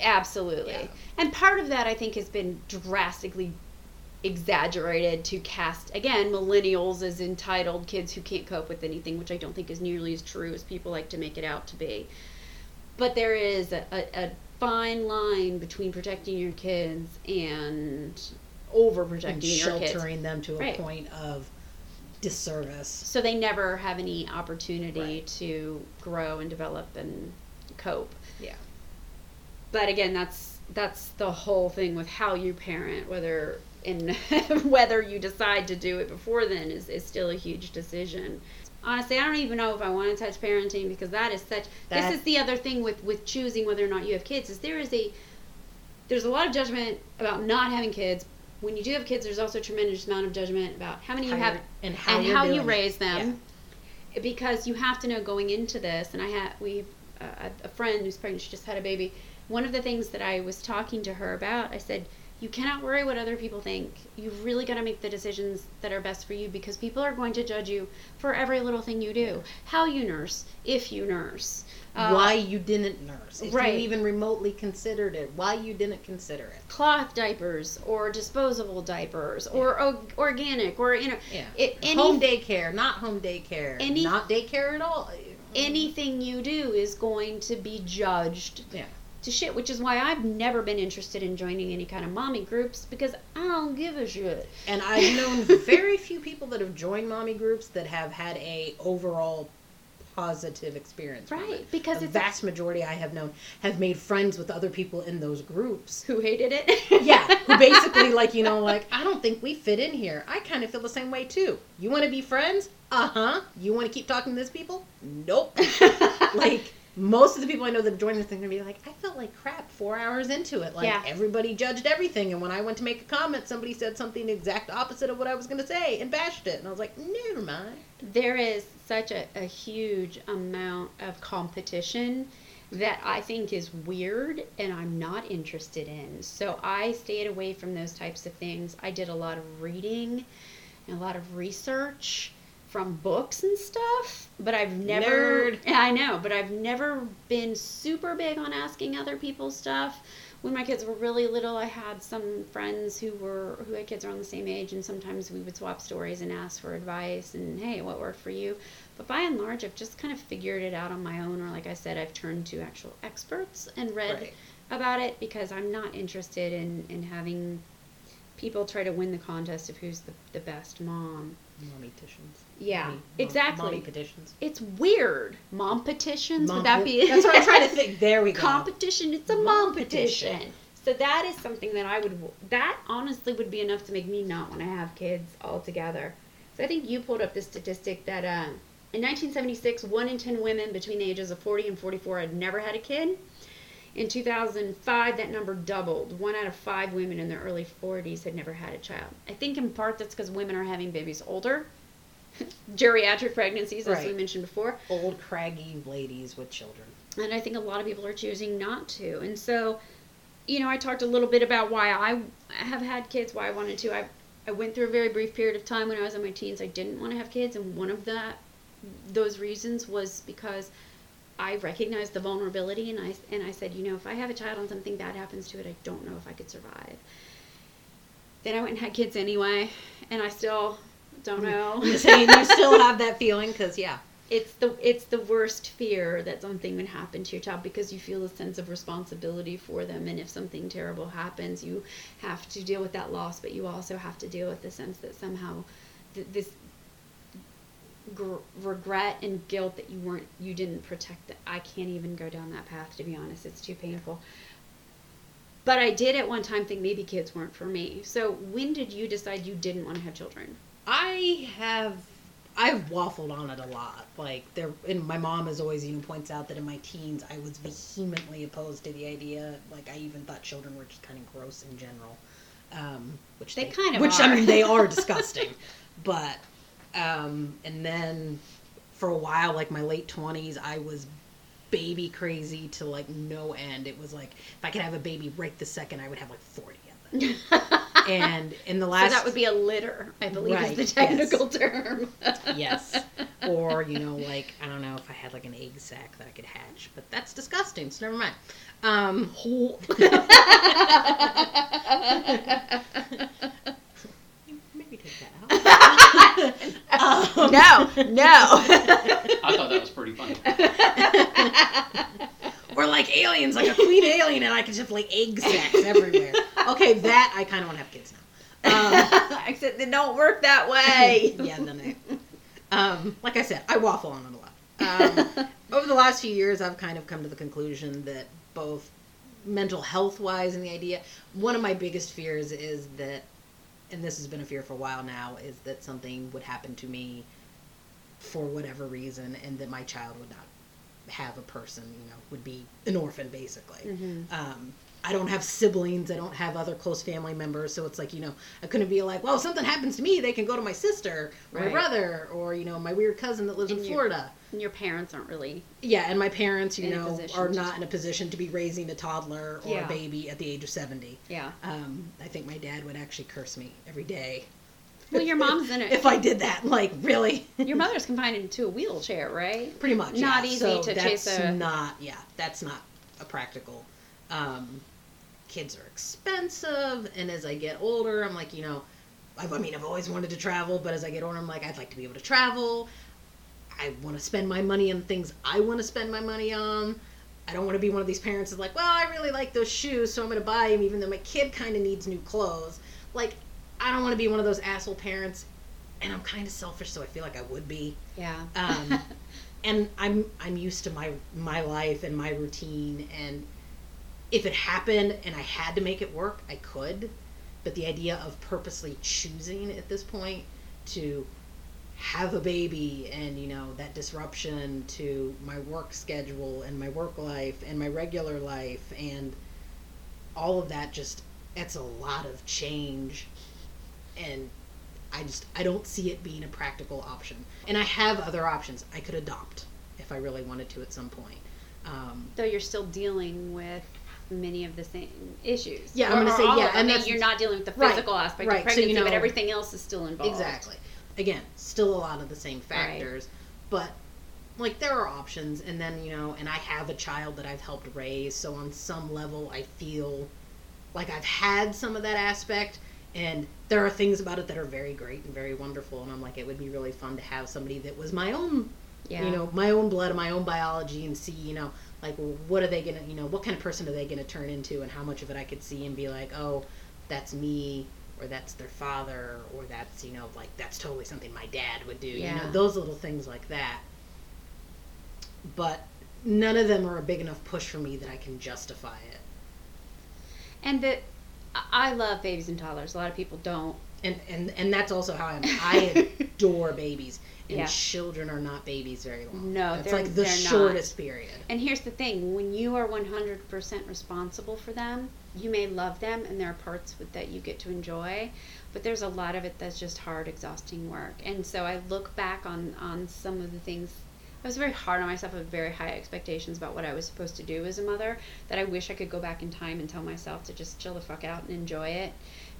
Absolutely Yeah. and part of that i think has been drastically exaggerated to cast again millennials as entitled kids who can't cope with anything which i don't think is nearly as true as people like to make it out to be but there is a, a, a fine line between protecting your kids and overprotecting and your kids sheltering them to a Right. point of disservice. so they never have any opportunity Right. to grow and develop and cope Yeah. But again that's that's the whole thing with how you parent whether and whether you decide to do it before then is, is still a huge decision. Honestly i don't even know if i want to touch parenting because that is such That- this is the other thing with with choosing whether or not you have kids is there is a there's a lot of judgment about not having kids. When you do have kids there's also a tremendous amount of judgment about how many you have and how and how you raise them. Because you have to know going into this and i had we uh, a friend who's pregnant she just had a baby one of the things that i was talking to her about i said you cannot worry what other people think you've really got to make the decisions that are best for you because people are going to judge you for every little thing you do how you nurse if you nurse uh, why you didn't nurse? If right. you even remotely considered it, why you didn't consider it? cloth diapers or disposable diapers or o- organic or you know Yeah. it, any, home daycare, not home daycare, Any- not daycare at all. anything you do is going to be judged Yeah. To shit, which is why I've never been interested in joining any kind of mommy groups because I don't give a shit. And I've known very few people that have joined mommy groups that have had a overall positive experience. Right, because the vast majority I have known have made friends with other people in those groups. Who hated it? Yeah, who basically like you know like I don't think we fit in here. I kind of feel the same way too. You want to be friends? Uh huh. You want to keep talking to these people? Nope. like most of the people I know that join this thing are gonna be like, I felt like crap four hours into it. Like Yeah. everybody judged everything, and when I went to make a comment, somebody said something exact opposite of what I was gonna say and bashed it, and I was like, never mind. there is such a, a huge amount of competition that I think is weird and I'm not interested in. So I stayed away from those types of things. I did a lot of reading and a lot of research from books and stuff, but I've never Nerd. I know, but I've never been super big on asking other people stuff. When my kids were really little, I had some friends who were who had kids around the same age, and sometimes we would swap stories and ask for advice and hey, what worked for you. But by and large, I've just kind of figured it out on my own, or like I said, I've turned to actual experts and read Right. about it because I'm not interested in in having people try to win the contest of who's the, the best mom. Mommy petitions. Yeah, Mommy- mom- exactly. Mommy petitions. It's weird. Mom petitions. Mom would that be? That's what I'm trying to think. There we go. competition. It's a Mom mom petition. petition. So that is something that I would. That honestly would be enough to make me not want to have kids altogether. So I think you pulled up the statistic that uh, in 1976, one in ten women between the ages of 40 and 44 had never had a kid. In 2005, that number doubled. One out of five women in their early 40s had never had a child. I think in part that's because women are having babies older. Geriatric pregnancies, as we mentioned before. Old craggy ladies with children. and I think a lot of people are choosing not to. And so, you know, I talked a little bit about why I have had kids, why I wanted to. I I went through a very brief period of time when I was in my teens. I didn't want to have kids, and one of that those reasons was because I recognized the vulnerability, and I and I said, you know, if I have a child and something bad happens to it, I don't know if I could survive. Then I went and had kids anyway, and I still don't mm. know. I'm just saying you still have that feeling because yeah. it's the it's the worst fear that something would happen to your child because you feel a sense of responsibility for them and if something terrible happens you have to deal with that loss but you also have to deal with the sense that somehow th- this gr- regret and guilt that you weren't you didn't protect it i can't even go down that path to be honest it's too painful but i did at one time think maybe kids weren't for me so when did you decide you didn't want to have children I have I've waffled on it a lot. Like there and my mom has always even points out that in my teens I was vehemently opposed to the idea. Like I even thought children were just kind of gross in general. Um, which They kind of which are. I mean they are disgusting. But um, and then for a while, like my late twenties, I was baby crazy to like no end. It was like if I could have a baby right the second, I would have like forty of them. and in the so last that would be a litter i believe Right, is the yes. technical term yes. Or, you know, like, I don't know if I had like an egg sac that I could hatch, but that's disgusting, so never mind. Um, maybe take that out. Um, no no I thought that was pretty funny. or like aliens, like a queen alien, and I could just like egg sacs everywhere. Okay, that I kind of want to have kids now. Um, except they don't work that way yeah, then I, um, like I said, I waffle on it a lot. Um, over the last few years, I've kind of come to the conclusion that both mental health wise and the idea, one of my biggest fears is that, and this has been a fear for a while now, is that something would happen to me for whatever reason and that my child would not have a person, you know, would be an orphan basically. Mhm. Um, I don't have siblings. I don't have other close family members. So it's like, you know, I couldn't be like, well, if something happens to me, they can go to my sister or my brother or, you know, my weird cousin that lives And in you- Florida. and your parents aren't really Yeah, and my parents, you know, are to- not in a position to be raising a toddler or Yeah. a baby at the age of 70. yeah Um, I think my dad would actually curse me every day. well your mom's in it. If I did that, like, really? your mother's confined into a wheelchair right Pretty much. Not yeah. easy so to chase a- Not, yeah, that's not a practical. Um, kids are expensive, and as I get older, I'm like, you know, I've, I mean, I've always wanted to travel, but as I get older, I'm like, I'd like to be able to travel. I want to spend my money on things I want to spend my money on. I don't want to be one of these parents that's like, well, I really like those shoes, so I'm going to buy them, even though my kid kind of needs new clothes. Like, I don't want to be one of those asshole parents, and I'm kind of selfish, so I feel like I would be. yeah Um, and I'm I'm used to my my life and my routine and if it happened and I had to make it work, I could. But the idea of purposely choosing at this point to have a baby and you know that disruption to my work schedule and my work life and my regular life and all of that just it's a lot of change and I just I don't see it being a practical option. And I have other options. I could adopt if I really wanted to at some point. Um, Though you're still dealing with many of the same issues. Yeah, I'm gonna say, yeah, of- I and mean, you're not dealing with the Right, physical aspect right, of so, pregnancy, you know- but everything else is still involved. Exactly. Again, still a lot of the same factors, but like there are options and then, you know, and I have a child that I've helped raise, so on some level I feel like I've had some of that aspect and there are things about it that are very great and very wonderful and I'm like it would be really fun to have somebody that was my own Yeah. you know my own blood and my own biology and see you know like what are they gonna you know what kind of person are they gonna turn into and how much of it i could see and be like oh that's me or that's their father or that's you know like that's totally something my dad would do you know those little things like that but none of them are a big enough push for me that i can justify it And that I I love babies and toddlers. A lot of people don't. and and and that's also how i'm i adore babies and Yeah. children are not babies very long No, it's like the they're not. shortest period And here's the thing: when you are 100% responsible for them, you may love them, and there are parts with, that you get to enjoy, but there's a lot of it that's just hard, exhausting work. And so I look back on on some of the things. I was very hard on myself. I had very high expectations about what I was supposed to do as a mother. That I wish I could go back in time and tell myself to just chill the fuck out and enjoy it,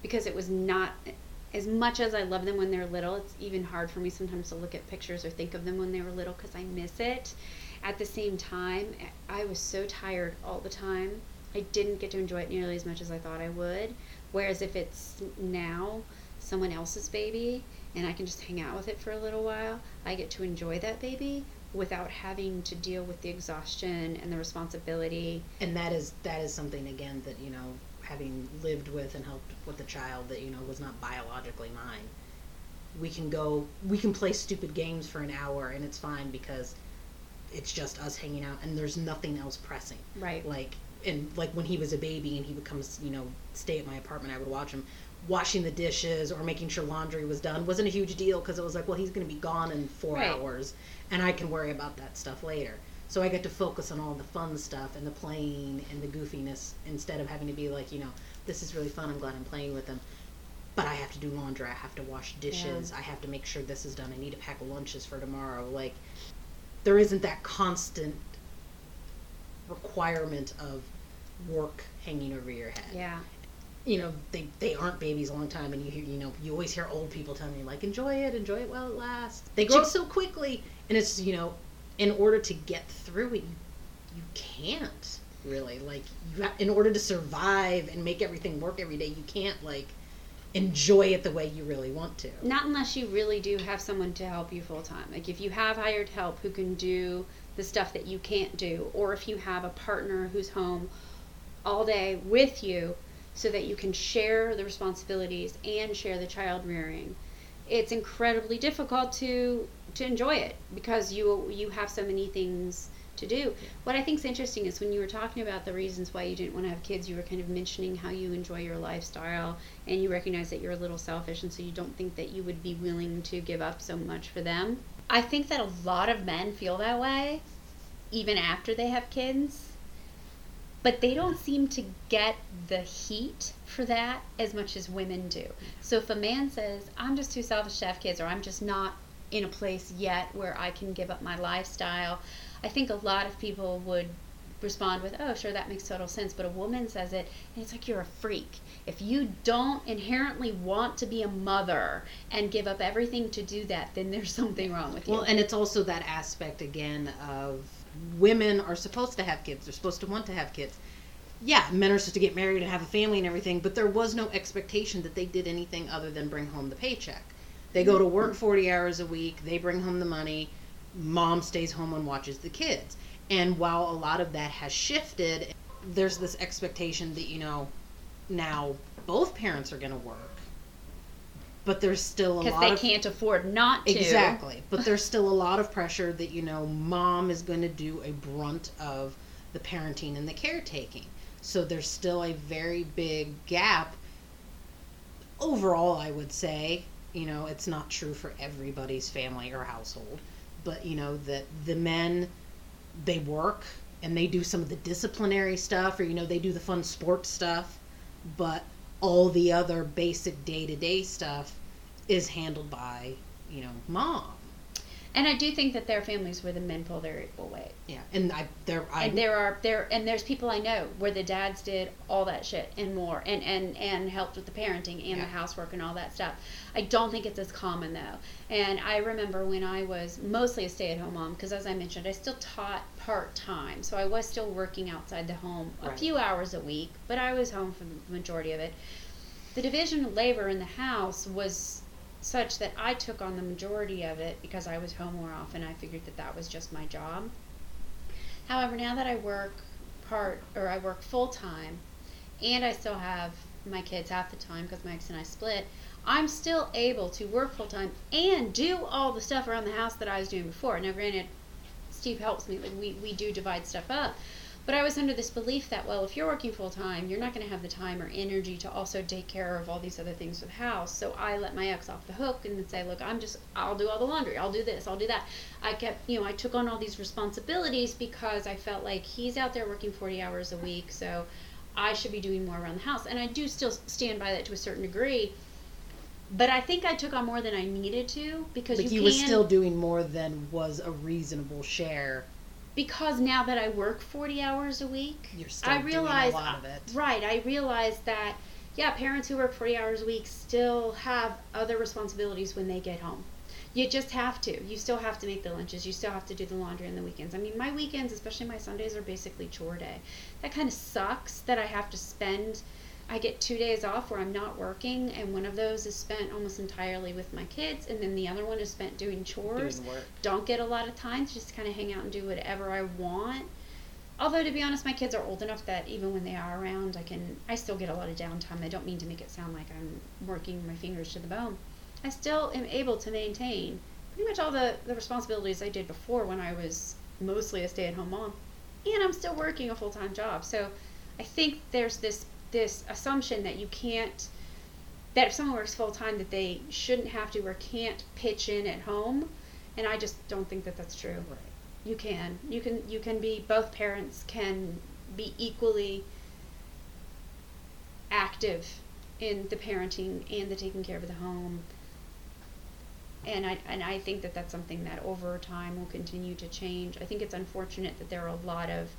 because it was not. As much as I love them when they're little, it's even hard for me sometimes to look at pictures or think of them when they were little because I miss it at the same time, I was so tired all the time. I didn't get to enjoy it nearly as much as I thought I would. Whereas if it's now someone else's baby and I can just hang out with it for a little while, I get to enjoy that baby without having to deal with the exhaustion and the responsibility. and that is that is something again that you know having lived with and helped with a child that you know was not biologically mine we can go we can play stupid games for an hour and it's fine because it's just us hanging out and there's nothing else pressing Right. like and like when he was a baby and he would come you know stay at my apartment i would watch him washing the dishes or making sure laundry was done wasn't a huge deal because it was like well he's going to be gone in four Right. hours and i can worry about that stuff later so i get to focus on all the fun stuff and the playing and the goofiness instead of having to be like you know this is really fun i'm glad i'm playing with them but i have to do laundry i have to wash dishes i have to make sure this is done i need to pack lunches for tomorrow like there isn't that constant requirement of work hanging over your head. Yeah. You know, they they aren't babies a long time, and you hear, you know, you always hear old people telling you like, enjoy it, enjoy it while it lasts. They grow so quickly, and it's you know, in order to get through it, you, you can't really like you ha- in order to survive and make everything work every day, you can't like enjoy it the way you really want to. Not unless you really do have someone to help you full time. Like if you have hired help who can do the stuff that you can't do, or if you have a partner who's home all day with you so that you can share the responsibilities and share the child rearing. It's incredibly difficult to to enjoy it because you you have so many things to do. What I think is interesting is when you were talking about the reasons why you didn't want to have kids, you were kind of mentioning how you enjoy your lifestyle and you recognize that you're a little selfish and so you don't think that you would be willing to give up so much for them. I think that a lot of men feel that way even after they have kids. But they don't seem to get the heat for that as much as women do. So if a man says, I'm just too selfish to have kids, or I'm just not in a place yet where I can give up my lifestyle, I think a lot of people would respond with, oh, sure, that makes total sense. But a woman says it, and it's like you're a freak. If you don't inherently want to be a mother and give up everything to do that, then there's something wrong with you. Well, and it's also that aspect again of women are supposed to have kids. They're supposed to want to have kids. Yeah, men are supposed to get married and have a family and everything, but there was no expectation that they did anything other than bring home the paycheck. They go to work 40 hours a week, they bring home the money, mom stays home and watches the kids. And while a lot of that has shifted, there's this expectation that, you know, now both parents are going to work but there's still a because lot they of can't afford not to. Exactly. But there's still a lot of pressure that, you know, mom is going to do a brunt of the parenting and the caretaking. So there's still a very big gap. Overall, I would say, you know, it's not true for everybody's family or household, but, you know, that the men, they work and they do some of the disciplinary stuff or, you know, they do the fun sports stuff, but all the other basic day to day stuff is handled by, you know, mom. And I do think that there are families where the men pull their equal weight. Yeah, and I there I and there are there and there's people I know where the dads did all that shit and more and and and helped with the parenting and Yeah. the housework and all that stuff. I don't think it's as common though. And I remember when I was mostly a stay-at-home mom because as I mentioned, I still taught part-time, so I was still working outside the home a Right. few hours a week, but I was home for the majority of it. The division of labor in the house was such that I took on the majority of it because I was home more often. I figured that that was just my job. However, now that I work part or I work full time and I still have my kids half the time because my ex and I split, I'm still able to work full time and do all the stuff around the house that I was doing before. Now, granted, Steve helps me, like we, we do divide stuff up. But I was under this belief that, well, if you're working full time, you're not going to have the time or energy to also take care of all these other things with the house. So I let my ex off the hook and would say, look, I'm just, I'll do all the laundry, I'll do this, I'll do that. I kept, you know, I took on all these responsibilities because I felt like he's out there working 40 hours a week, so I should be doing more around the house. And I do still stand by that to a certain degree. But I think I took on more than I needed to because like you, you, were can still doing more than was a reasonable share. Because now that I work 40 hours a week, You're still I realize doing a lot of it. right. I realize that yeah, parents who work 40 hours a week still have other responsibilities when they get home. You just have to. You still have to make the lunches. You still have to do the laundry on the weekends. I mean, my weekends, especially my Sundays, are basically chore day. That kind of sucks that I have to spend. I get two days off where I'm not working, and one of those is spent almost entirely with my kids, and then the other one is spent doing chores Doing don't get a lot of time to just kind of hang out and do whatever I want. Although to be honest, my kids are old enough that even when they are around, I can I still get a lot of downtime. I don't mean to make it sound like I'm working my fingers to the bone. I still am able to maintain pretty much all the, the responsibilities I did before when I was mostly a stay at home mom. And I'm still working a full time job. So I think there's this this assumption that you can't that if someone works full time that they shouldn't have to or can't pitch in at home and I just don't think that that's true. Right. You can. You can you can be both parents can be equally active in the parenting and the taking care of the home. And I and I think that that's something that over time will continue to change. I think it's unfortunate that there are a lot of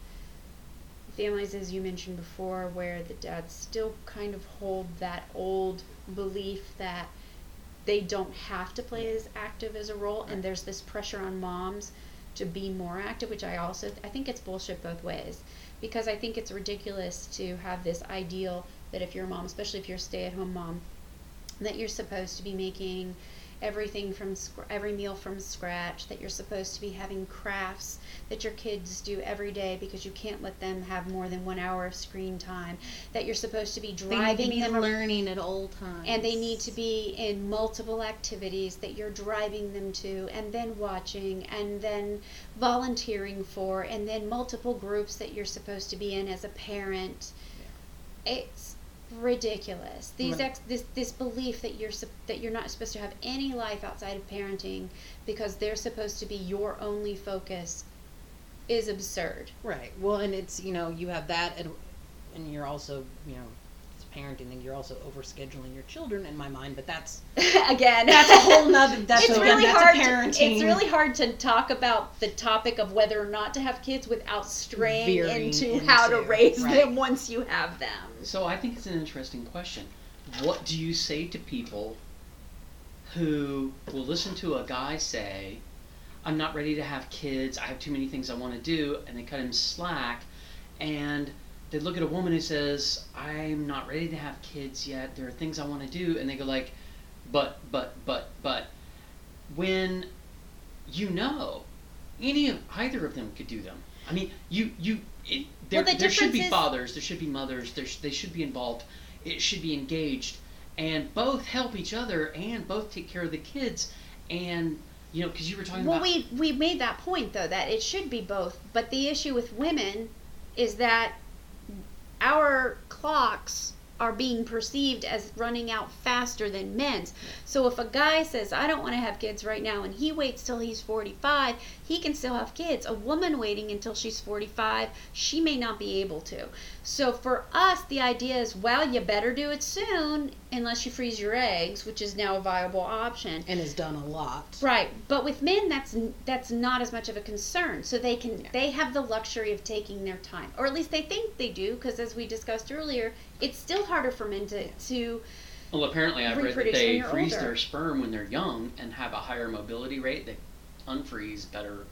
families as you mentioned before where the dads still kind of hold that old belief that they don't have to play as active as a role and there's this pressure on moms to be more active which i also i think it's bullshit both ways. Because i think it's ridiculous to have this ideal that if you're a mom especially if you're a stay-at-home mom that you're supposed to be making everything from scr- every meal from scratch that you're supposed to be having crafts that your kids do every day because you can't let them have more than one hour of screen time that you're supposed to be driving to be them learning at all times. and they need to be in multiple activities that you're driving them to and then watching and then volunteering for and then multiple groups that you're supposed to be in as a parent it's ridiculous. These ex- this this belief that you're that you're not supposed to have any life outside of parenting because they're supposed to be your only focus is absurd. Right. Well, and it's you know you have that, and and you're also you know parenting, and you're also overscheduling your children in my mind. But that's again that's a whole nother. That's it's a, really that's a hard. To, parenting. it's really hard to talk about the topic of whether or not to have kids without straying Veering into, how to raise right. them once you have them. So I think it's an interesting question. What do you say to people who will listen to a guy say, I'm not ready to have kids, I have too many things I want to do, and they cut him slack, and they look at a woman who says, I'm not ready to have kids yet, there are things I want to do, and they go like, but, but, but, but, when you know any of either of them could do them. I mean, you you it, there, Well, the there should be is- fathers, there should be mothers, there sh- they should be involved. It should be engaged, and both help each other and both take care of the kids and you know because you were talking Well, about we we made that point though that it should be both, but the issue with women is that our clocks are being perceived as running out faster than men's. So if a guy says, I don't want to have kids right now, and he waits till he's 45, he can still have kids. A woman waiting until she's 45, she may not be able to. So for us, the idea is, well, you better do it soon, unless you freeze your eggs, which is now a viable option. and has done a lot. Right, but with men, that's that's not as much of a concern. So they can they have the luxury of taking their time, or at least they think they do, because as we discussed earlier, it's still harder for men to to well apparently i've read that they freeze older. their sperm when they're young and have a higher mobility rate they unfreeze better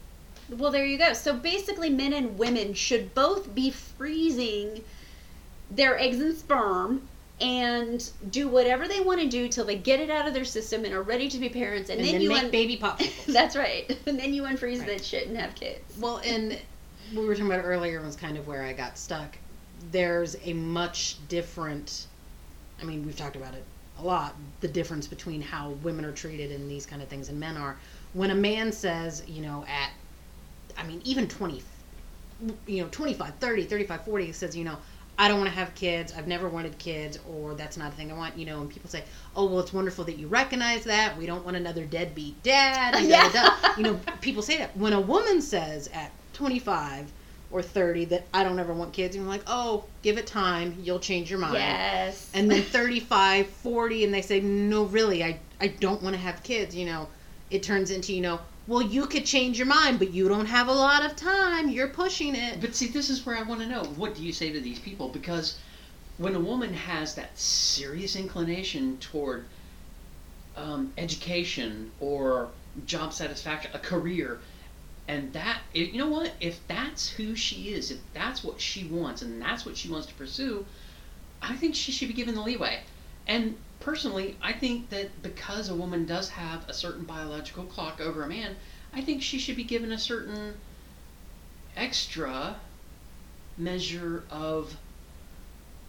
Well, there you go. So basically, men and women should both be freezing their eggs and sperm and do whatever they want to do till they get it out of their system and are ready to be parents. And, And, then, then you make un- baby popsicles. That's right. And then you unfreeze Right. that shit and have kids. Well, and we were talking about it earlier was kind of where I got stuck. There's a much different. I mean, we've talked about it a lot. The difference between how women are treated in these kind of things and men are. When a man says, you know, at, I mean, even 20, you know, 25, 30, 35, 40, he says, you know, I don't want to have kids. I've never wanted kids, or that's not a thing I want. You know, and people say, "Oh, well, it's wonderful that you recognize that. We don't want another deadbeat dad." and da, da, da." You know, people say that. When a woman says at 25 or 30 that I don't ever want kids, and you're like, "Oh, give it time. You'll change your mind." Yes. And then 35, 40, and they say, "No, really, I I don't want to have kids." You know, it turns into you know, well, you could change your mind, but you don't have a lot of time. You're pushing it. But see, this is where I want to know what do you say to these people? Because when a woman has that serious inclination toward um, education or job satisfaction, a career, and that, you know what? If that's who she is, if that's what she wants, and that's what she wants to pursue, I think she should be given the leeway. And personally, I think that because a woman does have a certain biological clock over a man, I think she should be given a certain extra measure of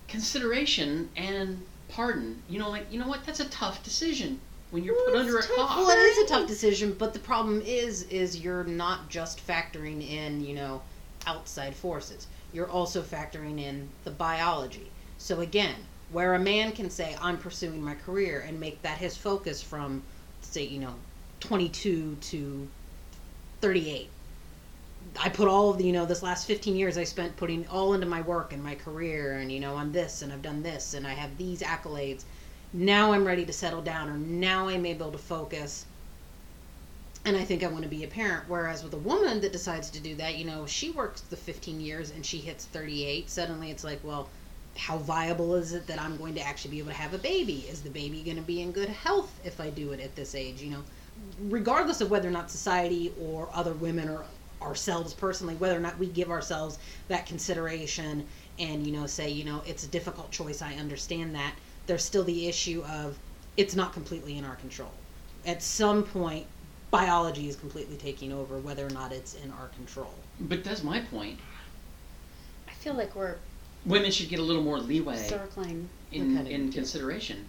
consideration and pardon. You know, like you know what? That's a tough decision when you're put Well, under a tough. clock. Well, it is a tough decision, but the problem is, is you're not just factoring in, you know, outside forces. You're also factoring in the biology. So again, where a man can say, "I'm pursuing my career" and make that his focus from, say, you know, 22 to 38. I put all of the, you know, this last 15 years I spent putting all into my work and my career, and you know, I'm this and I've done this and I have these accolades now I'm ready to settle down or now I'm able to focus and I think I want to be a parent. Whereas with a woman that decides to do that, you know, she works the 15 years and she hits 38, suddenly it's like, well, how viable is it that I'm going to actually be able to have a baby? Is the baby going to be in good health if I do it at this age? You know, regardless of whether or not society or other women or ourselves personally, whether or not we give ourselves that consideration and, you know, say, you know, it's a difficult choice, I understand that. There's still the issue of it's not completely in our control. At some point, biology is completely taking over, whether or not it's in our control. But that's my point. I feel like we're Women should get a little more leeway circling. in, Okay. in consideration.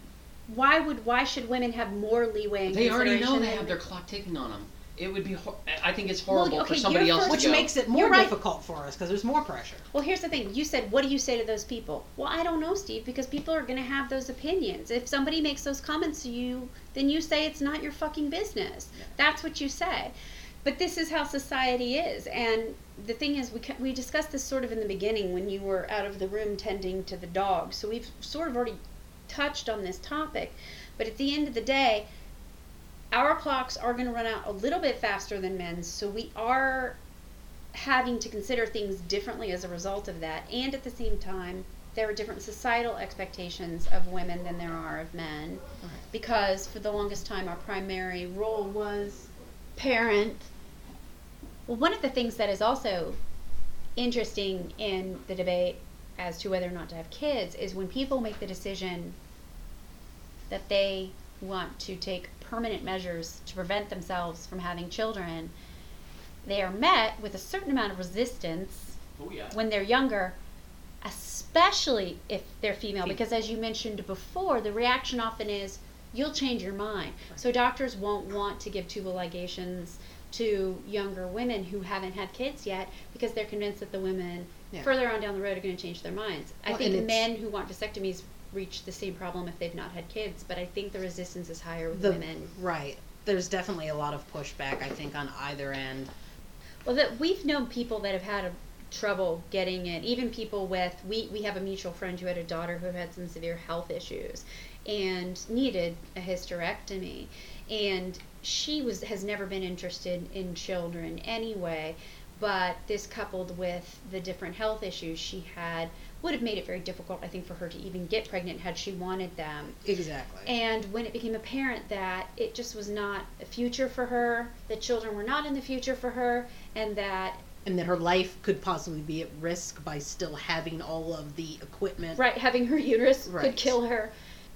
Why would why should women have more leeway? In consideration? They already know they have their clock ticking on them. It would be. Hor- I think it's Well, horrible okay, for somebody else first- to Which go. makes it more right. difficult for us because there's more pressure. Well, here's the thing. You said, what do you say to those people? Well, I don't know, Steve, because people are going to have those opinions. If somebody makes those comments to you, then you say it's not your fucking business. That's what you say. But this is how society is. And the thing is, we, we discussed this sort of in the beginning when you were out of the room tending to the dog. So we've sort of already touched on this topic. But at the end of the day, our clocks are going to run out a little bit faster than men's. So we are having to consider things differently as a result of that. And at the same time, there are different societal expectations of women than there are of men. Right. Because for the longest time, our primary role was parent. Well, one of the things that is also interesting in the debate as to whether or not to have kids is when people make the decision that they want to take permanent measures to prevent themselves from having children, they are met with a certain amount of resistance Oh yeah. when they're younger especially if they're female, because as you mentioned before, the reaction often is you'll change your mind. So doctors won't want to give tubal ligations to younger women who haven't had kids yet because they're convinced that the women Yeah. further on down the road are going to change their minds. I think men who want vasectomies reach the same problem if they've not had kids, but I think the resistance is higher with The, women. right. There's definitely a lot of pushback, I think, on either end. Well, that we've known people that have had a, trouble getting it. Even people with we we have a mutual friend who had a daughter who had some severe health issues and needed a hysterectomy, and she was has never been interested in children anyway. But this coupled with the different health issues she had would have made it very difficult, I think, for her to even get pregnant had she wanted them. Exactly. And when it became apparent that it just was not a future for her, that children were not in the future for her, and that and that her life could possibly be at risk by still having all of the equipment. right having her uterus Right. could kill her,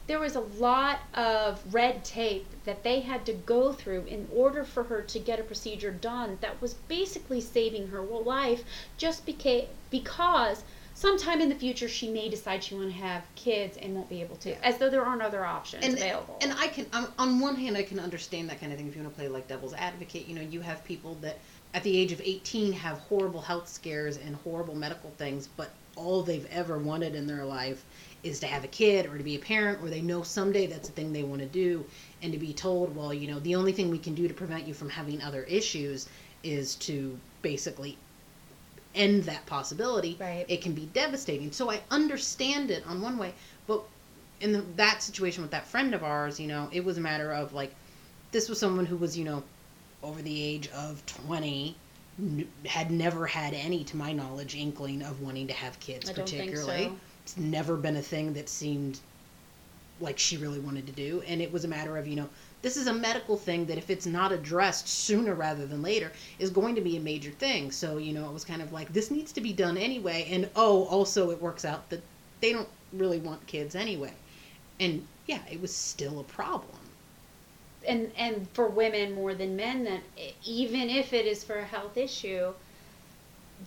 there was a lot of red tape that they had to go through in order for her to get a procedure done that was basically saving her life just beca- because sometime in the future she may decide she want to have kids and won't be able to Yeah. as though there aren't other options and, available And I can, um, on one hand, I can understand that kind of thing. If you want to play like devil's advocate, you know, you have people that at the age of 18 have horrible health scares and horrible medical things, but all they've ever wanted in their life is to have a kid or to be a parent, or they know someday that's a thing they want to do, and to be told, well, you know, the only thing we can do to prevent you from having other issues is to basically end that possibility. Right. It can be devastating. So I understand it on one way, but in the, that situation with that friend of ours, you know, it was a matter of like, this was someone who was, you know, over the age of 20, n- had never had any, to my knowledge, inkling of wanting to have kids, I particularly. so. It's never been a thing that seemed like she really wanted to do. And it was a matter of, you know, this is a medical thing that if it's not addressed sooner rather than later is going to be a major thing. So, you know, it was kind of like, this needs to be done anyway. And oh, also it works out that they don't really want kids anyway. And yeah, it was still a problem. And and for women more than men that even if it is for a health issue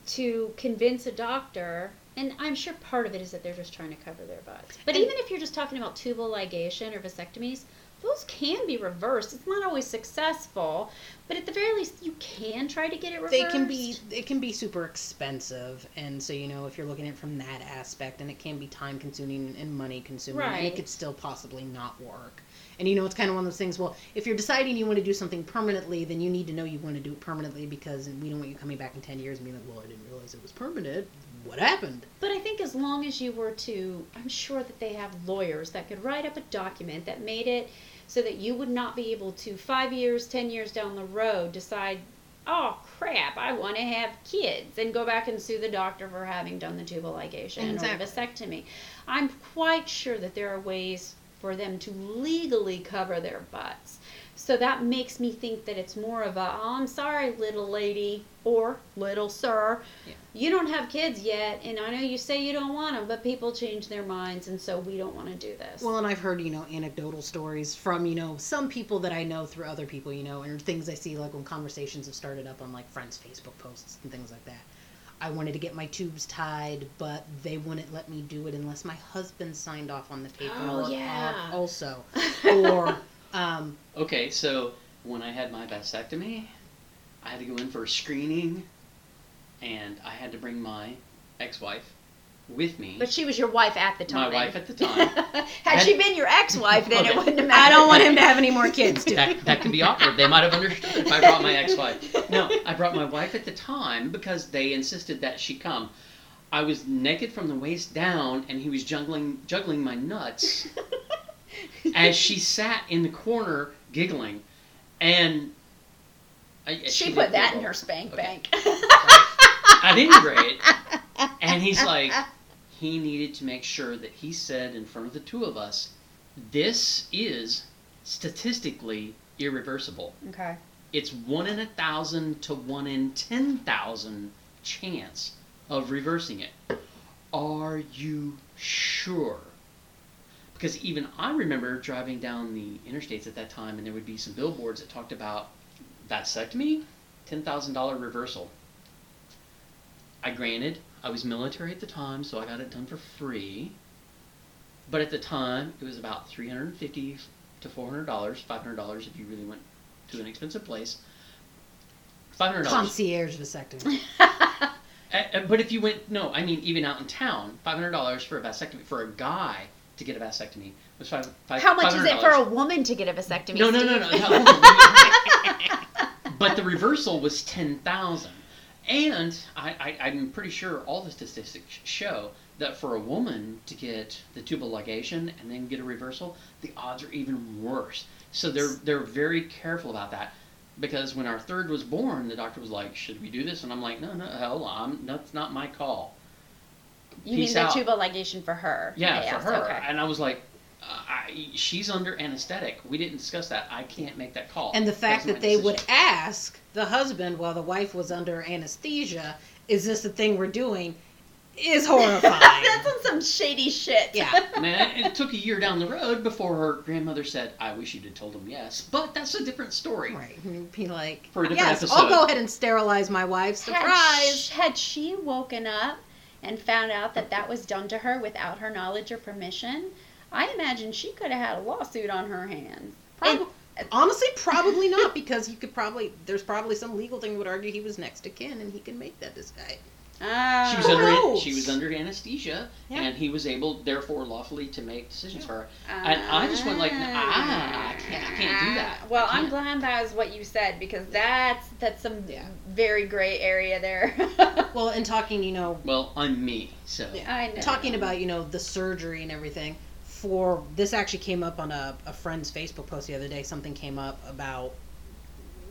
to convince a doctor and I'm sure part of it is that they're just trying to cover their butts. But And- even if you're just talking about tubal ligation or vasectomies, those can be reversed. It's not always successful, but at the very least you can try to get it reversed. They can be it can be super expensive, and so you know if you're looking at it from that aspect, and it can be time consuming and money consuming, and Right. it could still possibly not work. And you know it's kind of one of those things. Well, if you're deciding you want to do something permanently, then you need to know you want to do it permanently because we don't want you coming back in ten years and being like, well, I didn't realize it was permanent. What happened? But I think as long as you were to, I'm sure that they have lawyers that could write up a document that made it so that you would not be able to, five years, ten years down the road, decide, oh crap, I want to have kids, and go back and sue the doctor for having done the tubal ligation or Exactly. vasectomy. I'm quite sure that there are ways for them to legally cover their butts. So that makes me think that it's more of a, oh, I'm sorry, little lady or little sir, Yeah. you don't have kids yet, and I know you say you don't want them, but people change their minds, and so we don't want to do this. Well, and I've heard, you know, anecdotal stories from, you know, some people that I know through other people, you know, and things I see like when conversations have started up on like friends' Facebook posts and things like that. I wanted to get my tubes tied, but they wouldn't let me do it unless my husband signed off on the paperwork Oh, yeah. uh, also. Or, um, Okay, so when I had my vasectomy, I had to go in for a screening, and I had to bring my ex-wife with me. but she was your wife at the time. my wife at the time. Had Had- she been your ex-wife, then it wouldn't have mattered. I don't want him to have any more kids, dude. that, that could be awkward. They might have understood if I brought my ex-wife. No, I brought my wife at the time because they insisted that she come. I was naked from the waist down, and he was juggling juggling my nuts as she sat in the corner giggling, and I, She, did put that in her spank Okay. bank. At any rate, and he's like, he needed to make sure that he said in front of the two of us, this is statistically irreversible. okay. It's one in a thousand to one in ten thousand chance of reversing it. Are you sure? Because even I remember driving down the interstates at that time, and there would be some billboards that talked about vasectomy, ten thousand dollar reversal. I granted I was military at the time, so I got it done for free. But at the time, it was about three hundred and fifty to four hundred dollars, five hundred dollars if you really went to an expensive place. Five hundred dollars. Concierge vasectomy. But if you went, no, I mean even out in town, five hundred dollars for a vasectomy for a guy to get a vasectomy was five. five How much is it for a woman to get a vasectomy? No, no, no, no. No, but the reversal was ten thousand, and I, I, I'm pretty sure all the statistics show that for a woman to get the tubal ligation and then get a reversal, the odds are even worse. So they're they're very careful about that. Because when our third was born, the doctor was like, "Should we do this?" And I'm like, "No, no, hell, I'm that's not my call." You Peace mean the out. tubal ligation for her? Yeah, for her. Okay. And I was like, I, she's under anesthetic. We didn't discuss that. I can't make that call. And the fact That's that they decision. would ask the husband while the wife was under anesthesia, "Is this the thing we're doing?" is horrifying. That's on some shady shit. Yeah. Man, it took a year down the road before her grandmother said, "I wish you'd have told him yes." But that's a different story. right. And be like, For a different yes, episode. I'll go ahead and sterilize my wife. Had Surprise. sh- Had she woken up and found out that that was done to her without her knowledge or permission, I imagine she could have had a lawsuit on her hands. Prob- honestly, probably not because you could probably there's probably some legal thing that would argue he was next to kin and he can make that disguise. Ah. She was under knows? she was under anesthesia, Yeah. and he was able, therefore, lawfully to make decisions for her. And I just went like, ah, I can't, I can't do that. Well, I I'm can't. glad that is what you said because that's that's some Yeah. very gray area there. Well, and talking, you know, Well, I'm me, so I know. talking about you know the surgery and everything for this actually came up on a, a friend's facebook post the other day. Something came up about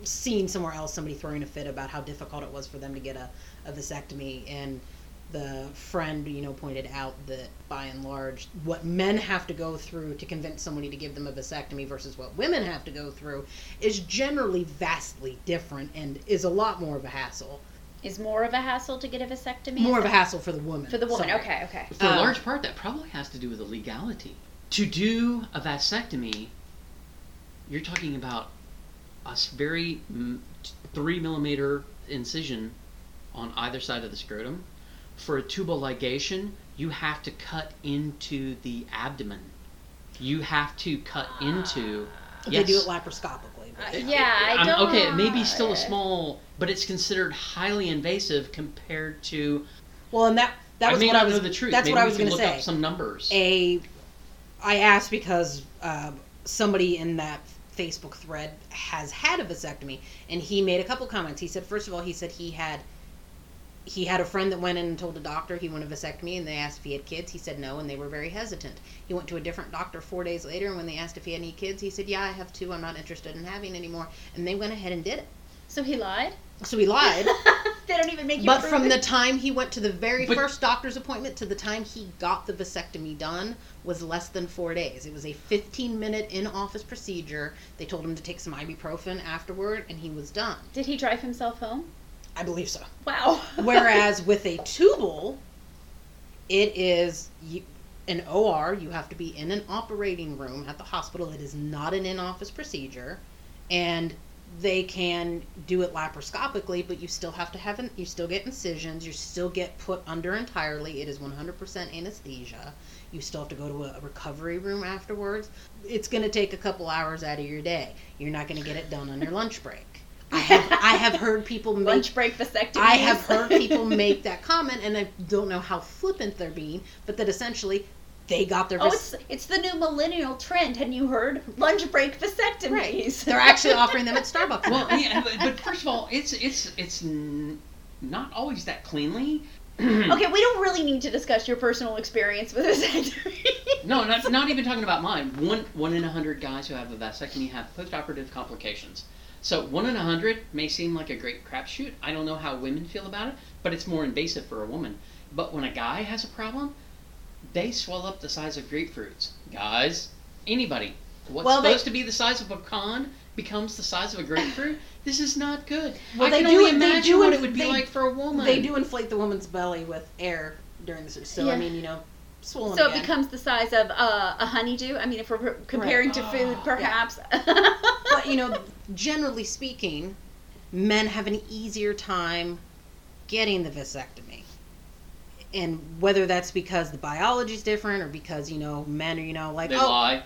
seeing somewhere else somebody throwing a fit about how difficult it was for them to get a, a vasectomy. And the friend you know pointed out that by and large what men have to go through to convince somebody to give them a vasectomy versus what women have to go through is generally vastly different and is a lot more of a hassle is more of a hassle to get a vasectomy. more of a hassle for the woman for the woman. Sorry. Okay, okay. For a Uh, large part, that probably has to do with the legality. To do a vasectomy, you're talking about a very mm, three millimeter incision on either side of the scrotum. For a tubal ligation, you have to cut into the abdomen. You have to cut into. they do it laparoscopically but- Uh, yeah, I don't. Okay, maybe still a small, but it's considered highly invasive compared to. well and that that I was may what I was the truth. that's Maybe what I was going to say up some numbers. a I asked because uh, somebody in that Facebook thread has had a vasectomy, and he made a couple comments. He said, first of all, he said he had he had a friend that went in and told a doctor he wanted a vasectomy, and they asked if he had kids. He said no, and they were very hesitant. He went to a different doctor four days later, and when they asked if he had any kids, he said, "Yeah, I have two. I'm not interested in having any more." And they went ahead and did it. So he lied. So he lied. they don't even make you. But prove from it. the time he went to the very But- first doctor's appointment to the time he got the vasectomy done was less than four days. It was a 15 minute in office procedure. They told him to take some ibuprofen afterward, and he was done. Did he drive himself home? I believe so. Wow. Whereas with a tubal, it is you, an OR. You have to be in an operating room at the hospital. It is not an in office procedure. And they can do it laparoscopically, but you still have to have an, you still get incisions. You still get put under entirely. It is 100% anesthesia. You still have to go to a, a recovery room afterwards. It's going to take a couple hours out of your day. You're not going to get it done on your lunch break. I have I have heard people make Lunch break vasectomy. I have heard people make that comment, and I don't know how flippant they're being, but that essentially they got their Oh, vas- it's it's the new millennial trend. Hadn't you heard? Lunch break vasectomies. right. They're actually offering them at Starbucks. well, yeah, but, but first of all, it's it's it's n- not always that cleanly. Okay, we don't really need to discuss your personal experience with vasectomy. No, not, not even talking about mine. One one in a hundred guys who have a vasectomy have postoperative complications. So one in a hundred may seem like a great crapshoot. I don't know how women feel about it, but it's more invasive for a woman. But when a guy has a problem, they swell up the size of grapefruits. Guys, anybody, what's Well, they- supposed to be the size of a pecan becomes the size of a grapefruit. this is not good. Well, I they can do- only they imagine do what it would be they- like for a woman. they do inflate the woman's belly with air during the surgery. So Yeah. I mean, you know, swollen so again. it becomes the size of uh, a honeydew. I mean, if we're comparing to food, Oh, perhaps. but you know, generally speaking, men have an easier time getting the vasectomy. And whether that's because the biology's different or because you know men are you know like They oh lie.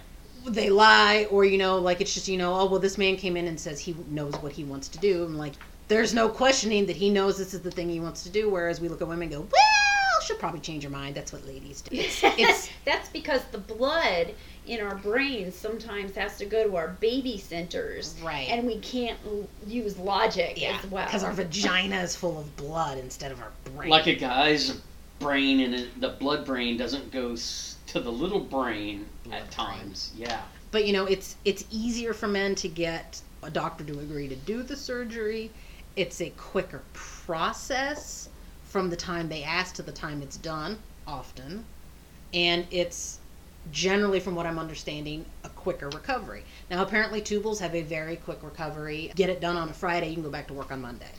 they lie or you know like it's just you know oh well this man came in and says he knows what he wants to do and like there's no questioning that he knows this is the thing he wants to do whereas we look at women and go well she'll probably change her mind that's what ladies do it's, it's That's because the blood in our brains sometimes has to go to our baby centers. Right. And we can't l- use logic yeah as well. because our vagina is full of blood instead of our brain Like a guy's brain and it, the blood brain doesn't go s- to the little brain Blood at brain. times. Yeah. but you know it's it's easier for men to get a doctor to agree to do the surgery it's a quicker process from the time they ask to the time it's done often and it's generally from what i'm understanding a quicker recovery now apparently tubals have a very quick recovery get it done on a friday you can go back to work on monday And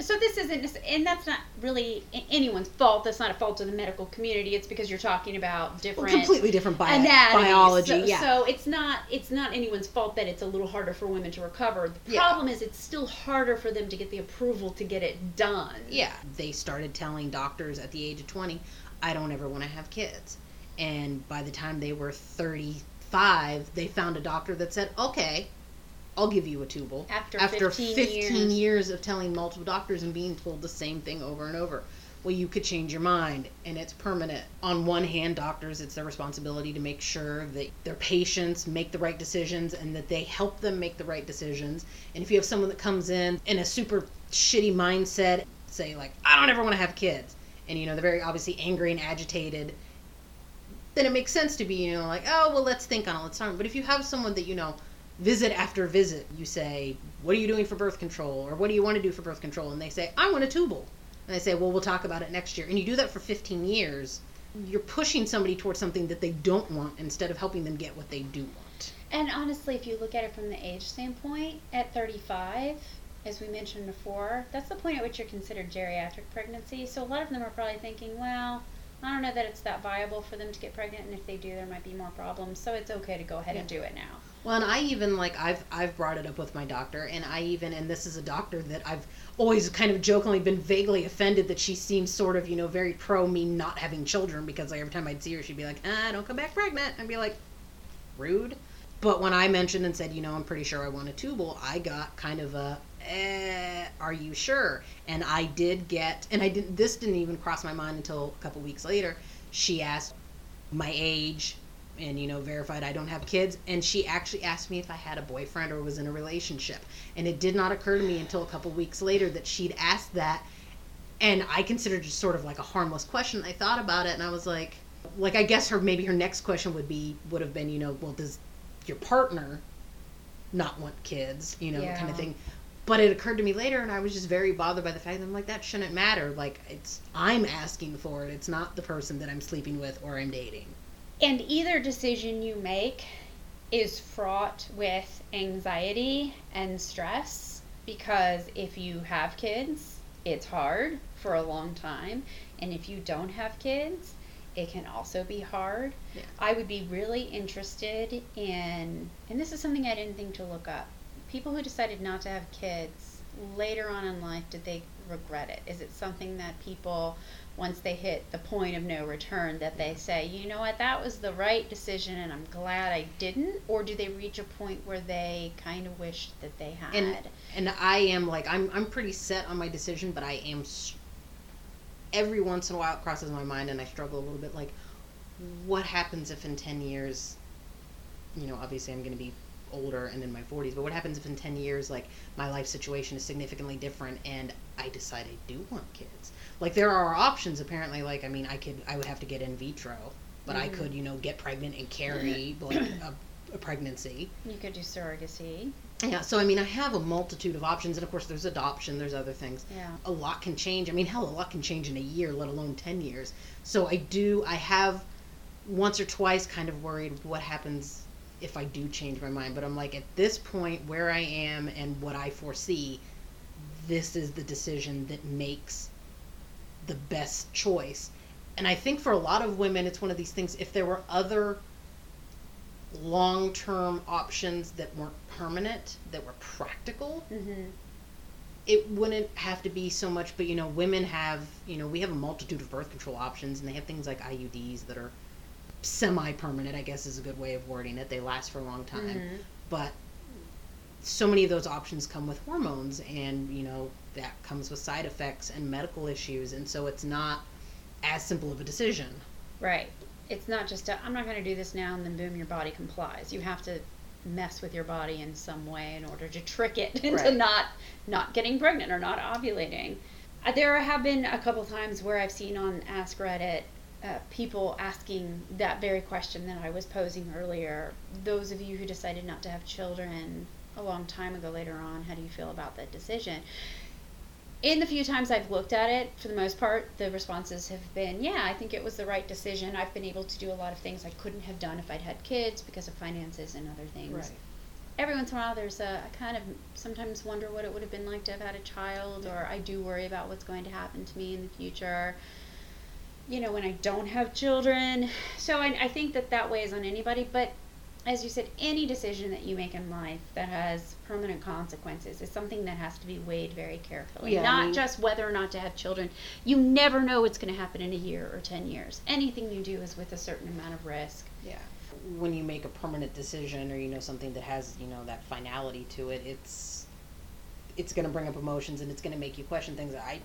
so this isn't, and that's not really anyone's fault. That's not a fault of the medical community. It's because you're talking about well, different completely different bi- anatomy. biology So, yeah so it's not it's not anyone's fault that it's a little harder for women to recover. The Yeah. problem is it's still harder for them to get the approval to get it done. Yeah, they started telling doctors at the age of 20, I don't ever want to have kids. And by the time they were 35, they found a doctor that said, okay, I'll give you a tubal. After, After 15, 15 years. years of telling multiple doctors and being told the same thing over and over. Well, you could change your mind and it's permanent. On one hand, doctors, it's their responsibility to make sure that their patients make the right decisions and that they help them make the right decisions. And if you have someone that comes in in a super shitty mindset, say, like, I don't ever want to have kids, and you know, they're very obviously angry and agitated, then it makes sense to be, you know, like, oh, well, let's think on it, let's talk. But if you have someone that, you know, visit after visit, you say, what are you doing for birth control? Or what do you want to do for birth control? And they say, I want a tubal. And I say, well, we'll talk about it next year. And you do that for 15 years, you're pushing somebody towards something that they don't want instead of helping them get what they do want. And honestly, if you look at it from the age standpoint, at 35, as we mentioned before, that's the point at which you're considered geriatric pregnancy. So a lot of them are probably thinking, well, I don't know that it's that viable for them to get pregnant, and if they do, there might be more problems. So it's okay to go ahead and do it now. Well, and I even like I've I've brought it up with my doctor, and I even and this is a doctor that I've always kind of jokingly been vaguely offended that she seems sort of you know very pro me not having children because like every time I'd see her she'd be like ah don't come back pregnant I'd be like rude, but when I mentioned and said you know I'm pretty sure I want a tubal I got kind of a eh, are you sure? And I did get and I didn't this didn't even cross my mind until a couple weeks later. She asked my age and you know verified I don't have kids. And she actually asked me if I had a boyfriend or was in a relationship. And it did not occur to me until a couple weeks later that she'd asked that. And I considered it sort of like a harmless question. I thought about it and I was like like I guess her maybe her next question would be would have been you know well does your partner not want kids? You know kind of thing. But it occurred to me later and I was just very bothered by the fact that I'm like that shouldn't matter. Like it's I'm asking for it. It's not the person that I'm sleeping with or I'm dating And either decision you make is fraught with anxiety and stress because if you have kids, it's hard for a long time. And if you don't have kids, it can also be hard. Yeah. I would be really interested in, and this is something I didn't think to look up. People who decided not to have kids later on in life, did they regret it? Is it something that people once they hit the point of no return that they say, you know what, that was the right decision and I'm glad I didn't? Or do they reach a point where they kind of wish that they had? and and I am like I'm I'm pretty set on my decision, but I am every once in a while it crosses my mind, and I struggle a little bit. Like, what happens if in ten years, you know, obviously I'm going to be older and in my 40s, but what happens if in 10 years, like my life situation is significantly different, and I decide I do want kids? Like there are options apparently. Like I mean, I could I would have to get in vitro, but I Mhm. could you know get pregnant and carry like a, a pregnancy. you could do surrogacy. Yeah, so I mean, I have a multitude of options, and of course, there's adoption, there's other things. Yeah. A lot can change. I mean, hell, a lot can change in a year, let alone 10 years. So I do, I have once or twice kind of worried what happens if I do change my mind. But I'm like, at this point, where I am and what I foresee, this is the decision that makes the best choice. And I think for a lot of women, it's one of these things, if there were other long term options that weren't permanent, that were practical, Mm-hmm. it wouldn't have to be so much, but you know, women have, you know, we have a multitude of birth control options, and they have things like IUDs that are semi-permanent. I guess is a good way of wording it. They last for a long time, Mhm. but so many of those options come with hormones, and you know that comes with side effects and medical issues, and so it's not as simple of a decision. Right. It's not just i I'm not going to do this now and then boom, your body complies. You have to mess with your body in some way in order to trick it into Right. not not getting pregnant or not ovulating. Uh, There have been a couple times where I've seen on Ask Reddit uh, people asking that very question that I was posing earlier. Those of you who decided not to have children a long time ago later on, how do you feel about that decision? In the few times I've looked at it, for the most part, the responses have been, yeah, I think it was the right decision. I've been able to do a lot of things I couldn't have done if I'd had kids because of finances and other things. Every once in a while, there's a, I kind of sometimes wonder what it would have been like to have had a child, or I do worry about what's going to happen to me in the future. You know, when I don't have children. So I, I think that that weighs on anybody, but as you said, any decision that you make in life that has permanent consequences is something that has to be weighed very carefully. Yeah, I not mean- just whether or not to have children. You never know what's going to happen in a year or 10 years. Anything you do is with a certain amount of risk. Yeah. When you make a permanent decision or you know something that has, you know, that finality to it, it's it's going to bring up emotions and it's going to make you question things. I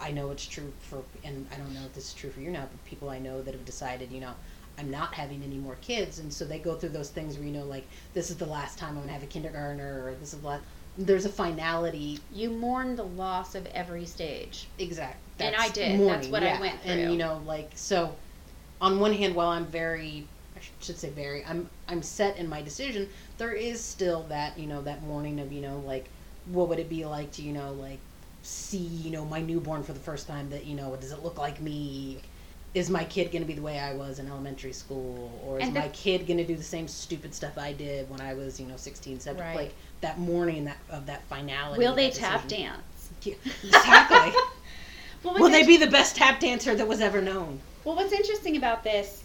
I know it's true for and I don't know if this is true for you now, but people I know that have decided, you know, I'm not having any more kids and so they go through those things where you know like this is the last time I'm going to have a kindergartner or this is what there's a finality You mourn the loss of every stage. Exact. And I did. That's what I went through. And you know, like so, on one hand, while I'm very, I should say very, I'm I'm set in my decision. There is still that you know that mourning of you know like, what would it be like to you know like see you know my newborn for the first time? That you know does it look like me? Is my kid going to be the way I was in elementary school, or is And the- my kid going to do the same stupid stuff I did when I was you know 16, 17? Right. Like that mourning that of that finality. Will they tap decision. dance? Yeah, exactly. Well, Will they be the best tap dancer that was ever known? Well, what's interesting about this,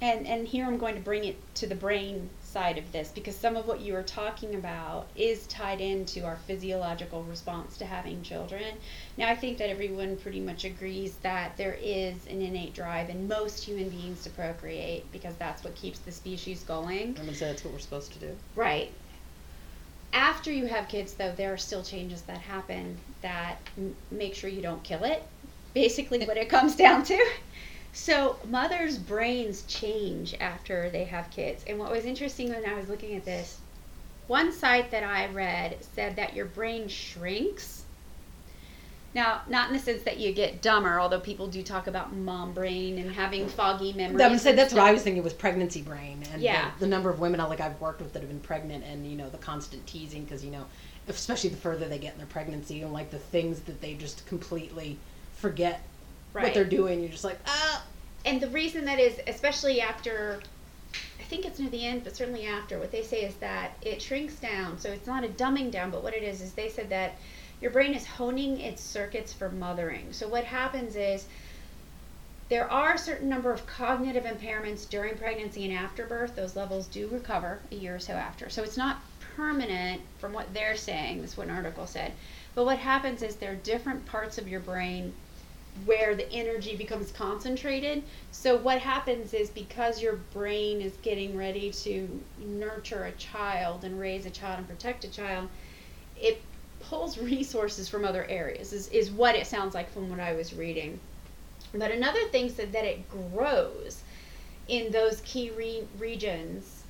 and and here I'm going to bring it to the brain side of this because some of what you were talking about is tied into our physiological response to having children. Now, I think that everyone pretty much agrees that there is an innate drive in most human beings to procreate because that's what keeps the species going. Say that's what we're supposed to do. Right. After you have kids, though, there are still changes that happen that m- make sure you don't kill it. Basically, what it comes down to. So, mothers' brains change after they have kids. And what was interesting when I was looking at this, one site that I read said that your brain shrinks. Now, not in the sense that you get dumber, although people do talk about mom brain and having foggy memories. I would say that's what. I was thinking was pregnancy brain, and Yeah. the, the number of women I like I've worked with that have been pregnant, and you know the constant teasing because you know, especially the further they get in their pregnancy, and like the things that they just completely forget what they're doing. You're just like, ah, and the reason that is especially after i think it's near the end but certainly after what they say is that it shrinks down. So it's not a dumbing down but what it is is they said that your brain is honing its circuits for mothering. So what happens is there are a certain number of cognitive impairments during pregnancy and after birth. Those levels do recover a year or so after. So it's not permanent from what they're saying this is what an article said. But what happens is there are different parts of your brain where the energy becomes concentrated. So what happens is because your brain is getting ready to nurture a child and raise a child and protect a child, it pulls resources from other areas is, is what it sounds like from what I was reading. But another thing said that it grows in those key re- regions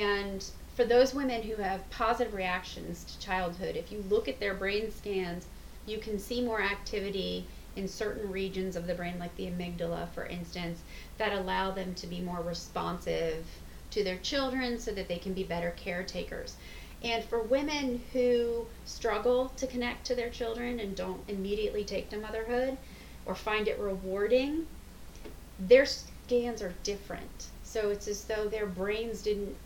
and for those women who have positive reactions to childhood, if you look at their brain scans, you can see more activity in certain regions of the brain, like the amygdala, for instance, that allow them to be more responsive to their children so that they can be better caretakers. And for women who struggle to connect to their children and don't immediately take to motherhood or find it rewarding, their scans are different. So it's as though their brains didn't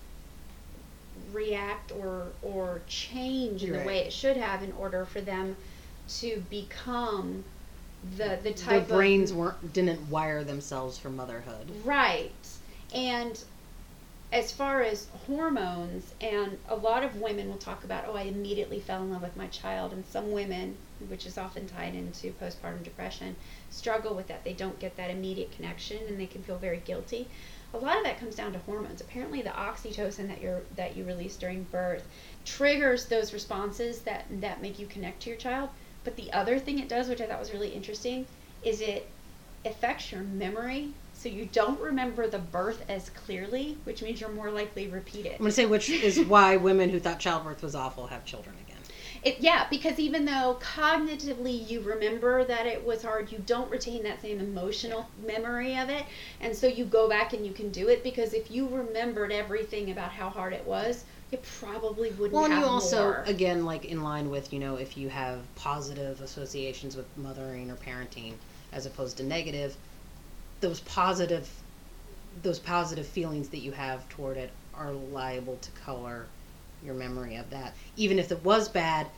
react or or change in You're the right. way it should have in order for them to become the the type their brains of weren't didn't wire themselves for motherhood. right and as far as hormones, and a lot of women will talk about, oh, I immediately fell in love with my child, and some women, which is often tied into postpartum depression, struggle with that. They don't get that immediate connection, and they can feel very guilty. A lot of that comes down to hormones. Apparently, the oxytocin that you that you release during birth triggers those responses that that make you connect to your child. But the other thing it does, which I thought was really interesting, is it affects your memory so you don't remember the birth as clearly, which means you're more likely to repeat it. I'm going to say which is why women who thought childbirth was awful have children again. It, yeah, because even though cognitively you remember that it was hard, you don't retain that same emotional memory of it. And so you go back and you can do it because if you remembered everything about how hard it was, you probably wouldn't Well, and you also, more. again, like in line with, you know, if you have positive associations with mothering or parenting as opposed to negative, those positive those positive feelings that you have toward it are liable to color your memory of that. Even if it was bad,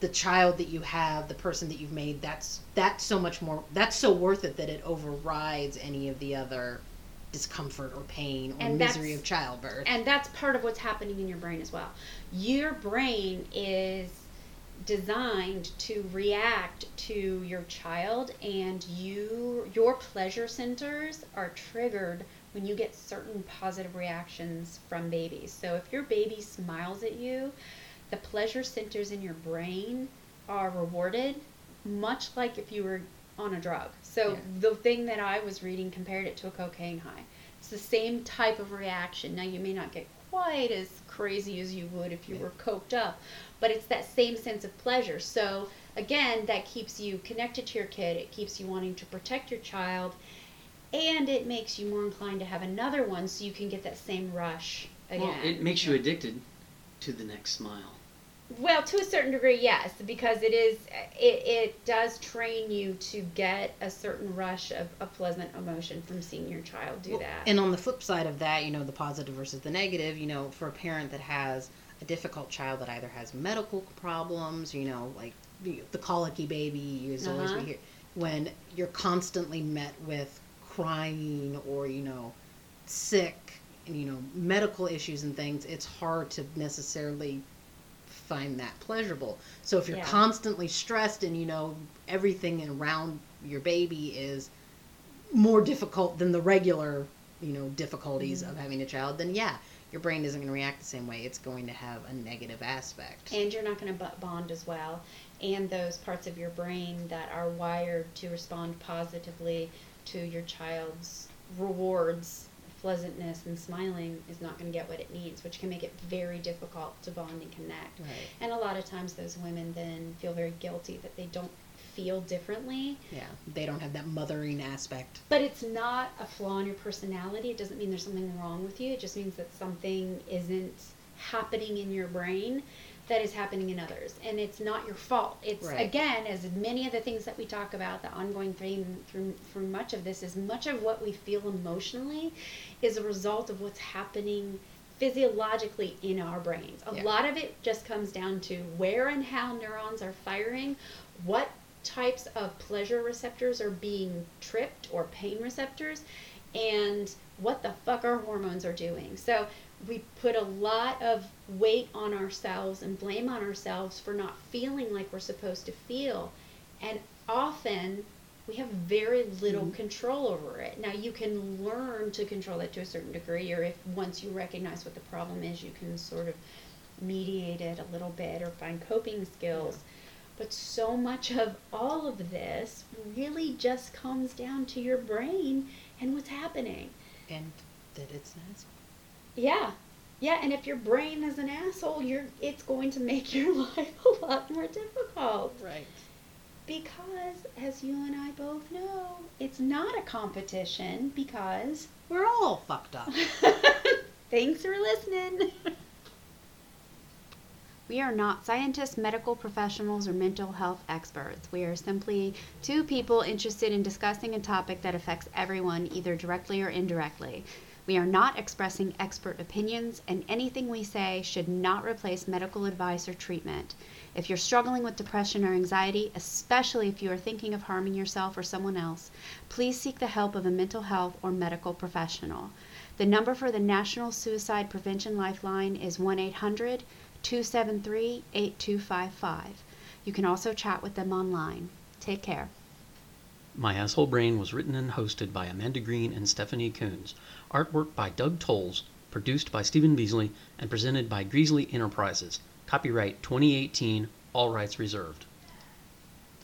the child that you have, the person that you've made, that's that's so much more that's so worth it that it overrides any of the other discomfort or pain or And misery of childbirth. and that's part of what's happening in your brain as well. Your brain is designed to react to your child and you your pleasure centers are triggered when you get certain positive reactions from babies. So if your baby smiles at you, the pleasure centers in your brain are rewarded much like if you were on a drug. So Yeah. the thing that I was reading compared it to a cocaine high. It's the same type of reaction. Now you may not get quite as crazy as you would if you Yeah. were coked up, but it's that same sense of pleasure. So again, that keeps you connected to your kid. It keeps you wanting to protect your child, and it makes you more inclined to have another one, so you can get that same rush again. Well, it makes you addicted to the next smile. Well, to a certain degree, yes, because it is it, it does train you to get a certain rush of a pleasant emotion from seeing your child do Well, that. And on the flip side of that, you know, the positive versus the negative, you know, for a parent that has a difficult child that either has medical problems, you know, like the, the colicky baby is always Uh-huh. we hear when you're constantly met with crying or you know sick and you know medical issues and things it's hard to necessarily find that pleasurable so if you're Yeah. constantly stressed and you know everything around your baby is more difficult than the regular you know difficulties of mm-hmm. having a child then yeah your brain isn't going to react the same way it's going to have a negative aspect and you're not going to bond as well. And those parts of your brain that are wired to respond positively to your child's rewards, pleasantness, and smiling is not going to get what it needs, which can make it very difficult to bond and connect. right And a lot of times, those women then feel very guilty that they don't feel differently. yeah they don't have that mothering aspect But it's not a flaw in your personality. It doesn't mean there's something wrong with you. It just means that something isn't happening in your brain that is happening in others. And it's not your fault. It's, Right. again, as many of the things that we talk about, the ongoing theme through, through much of this is much of what we feel emotionally is a result of what's happening physiologically in our brains. A Yeah. lot of it just comes down to where and how neurons are firing, what types of pleasure receptors are being tripped or pain receptors, and what the fuck our hormones are doing. So we put a lot of weight on ourselves and blame on ourselves for not feeling like we're supposed to feel. And often we have very little Mhm. control over it. Now you can learn to control it to a certain degree, or if once you recognize what the problem is, you can sort of mediate it a little bit or find coping skills. But so much of all of this really just comes down to your brain and what's happening. and that it's asshole. Yeah. Yeah, and if your brain is an asshole, you're it's going to make your life a lot more difficult. right Because as you and I both know, it's not a competition because we're all fucked up Thanks for listening. We are not scientists, medical professionals, or mental health experts. We are simply two people interested in discussing a topic that affects everyone, either directly or indirectly. We are not expressing expert opinions, and anything we say should not replace medical advice or treatment. If you're struggling with depression or anxiety, especially if you are thinking of harming yourself or someone else, please seek the help of a mental health or medical professional. The number for the National Suicide Prevention Lifeline is 1 800 273 8255. You can also chat with them online. Take care. My Asshole Brain was written and hosted by Amanda Green and Stephanie Coons. Artwork by Doug Tolles, produced by Stephen Beasley, and presented by Greasley Enterprises. Copyright 2018, all rights reserved.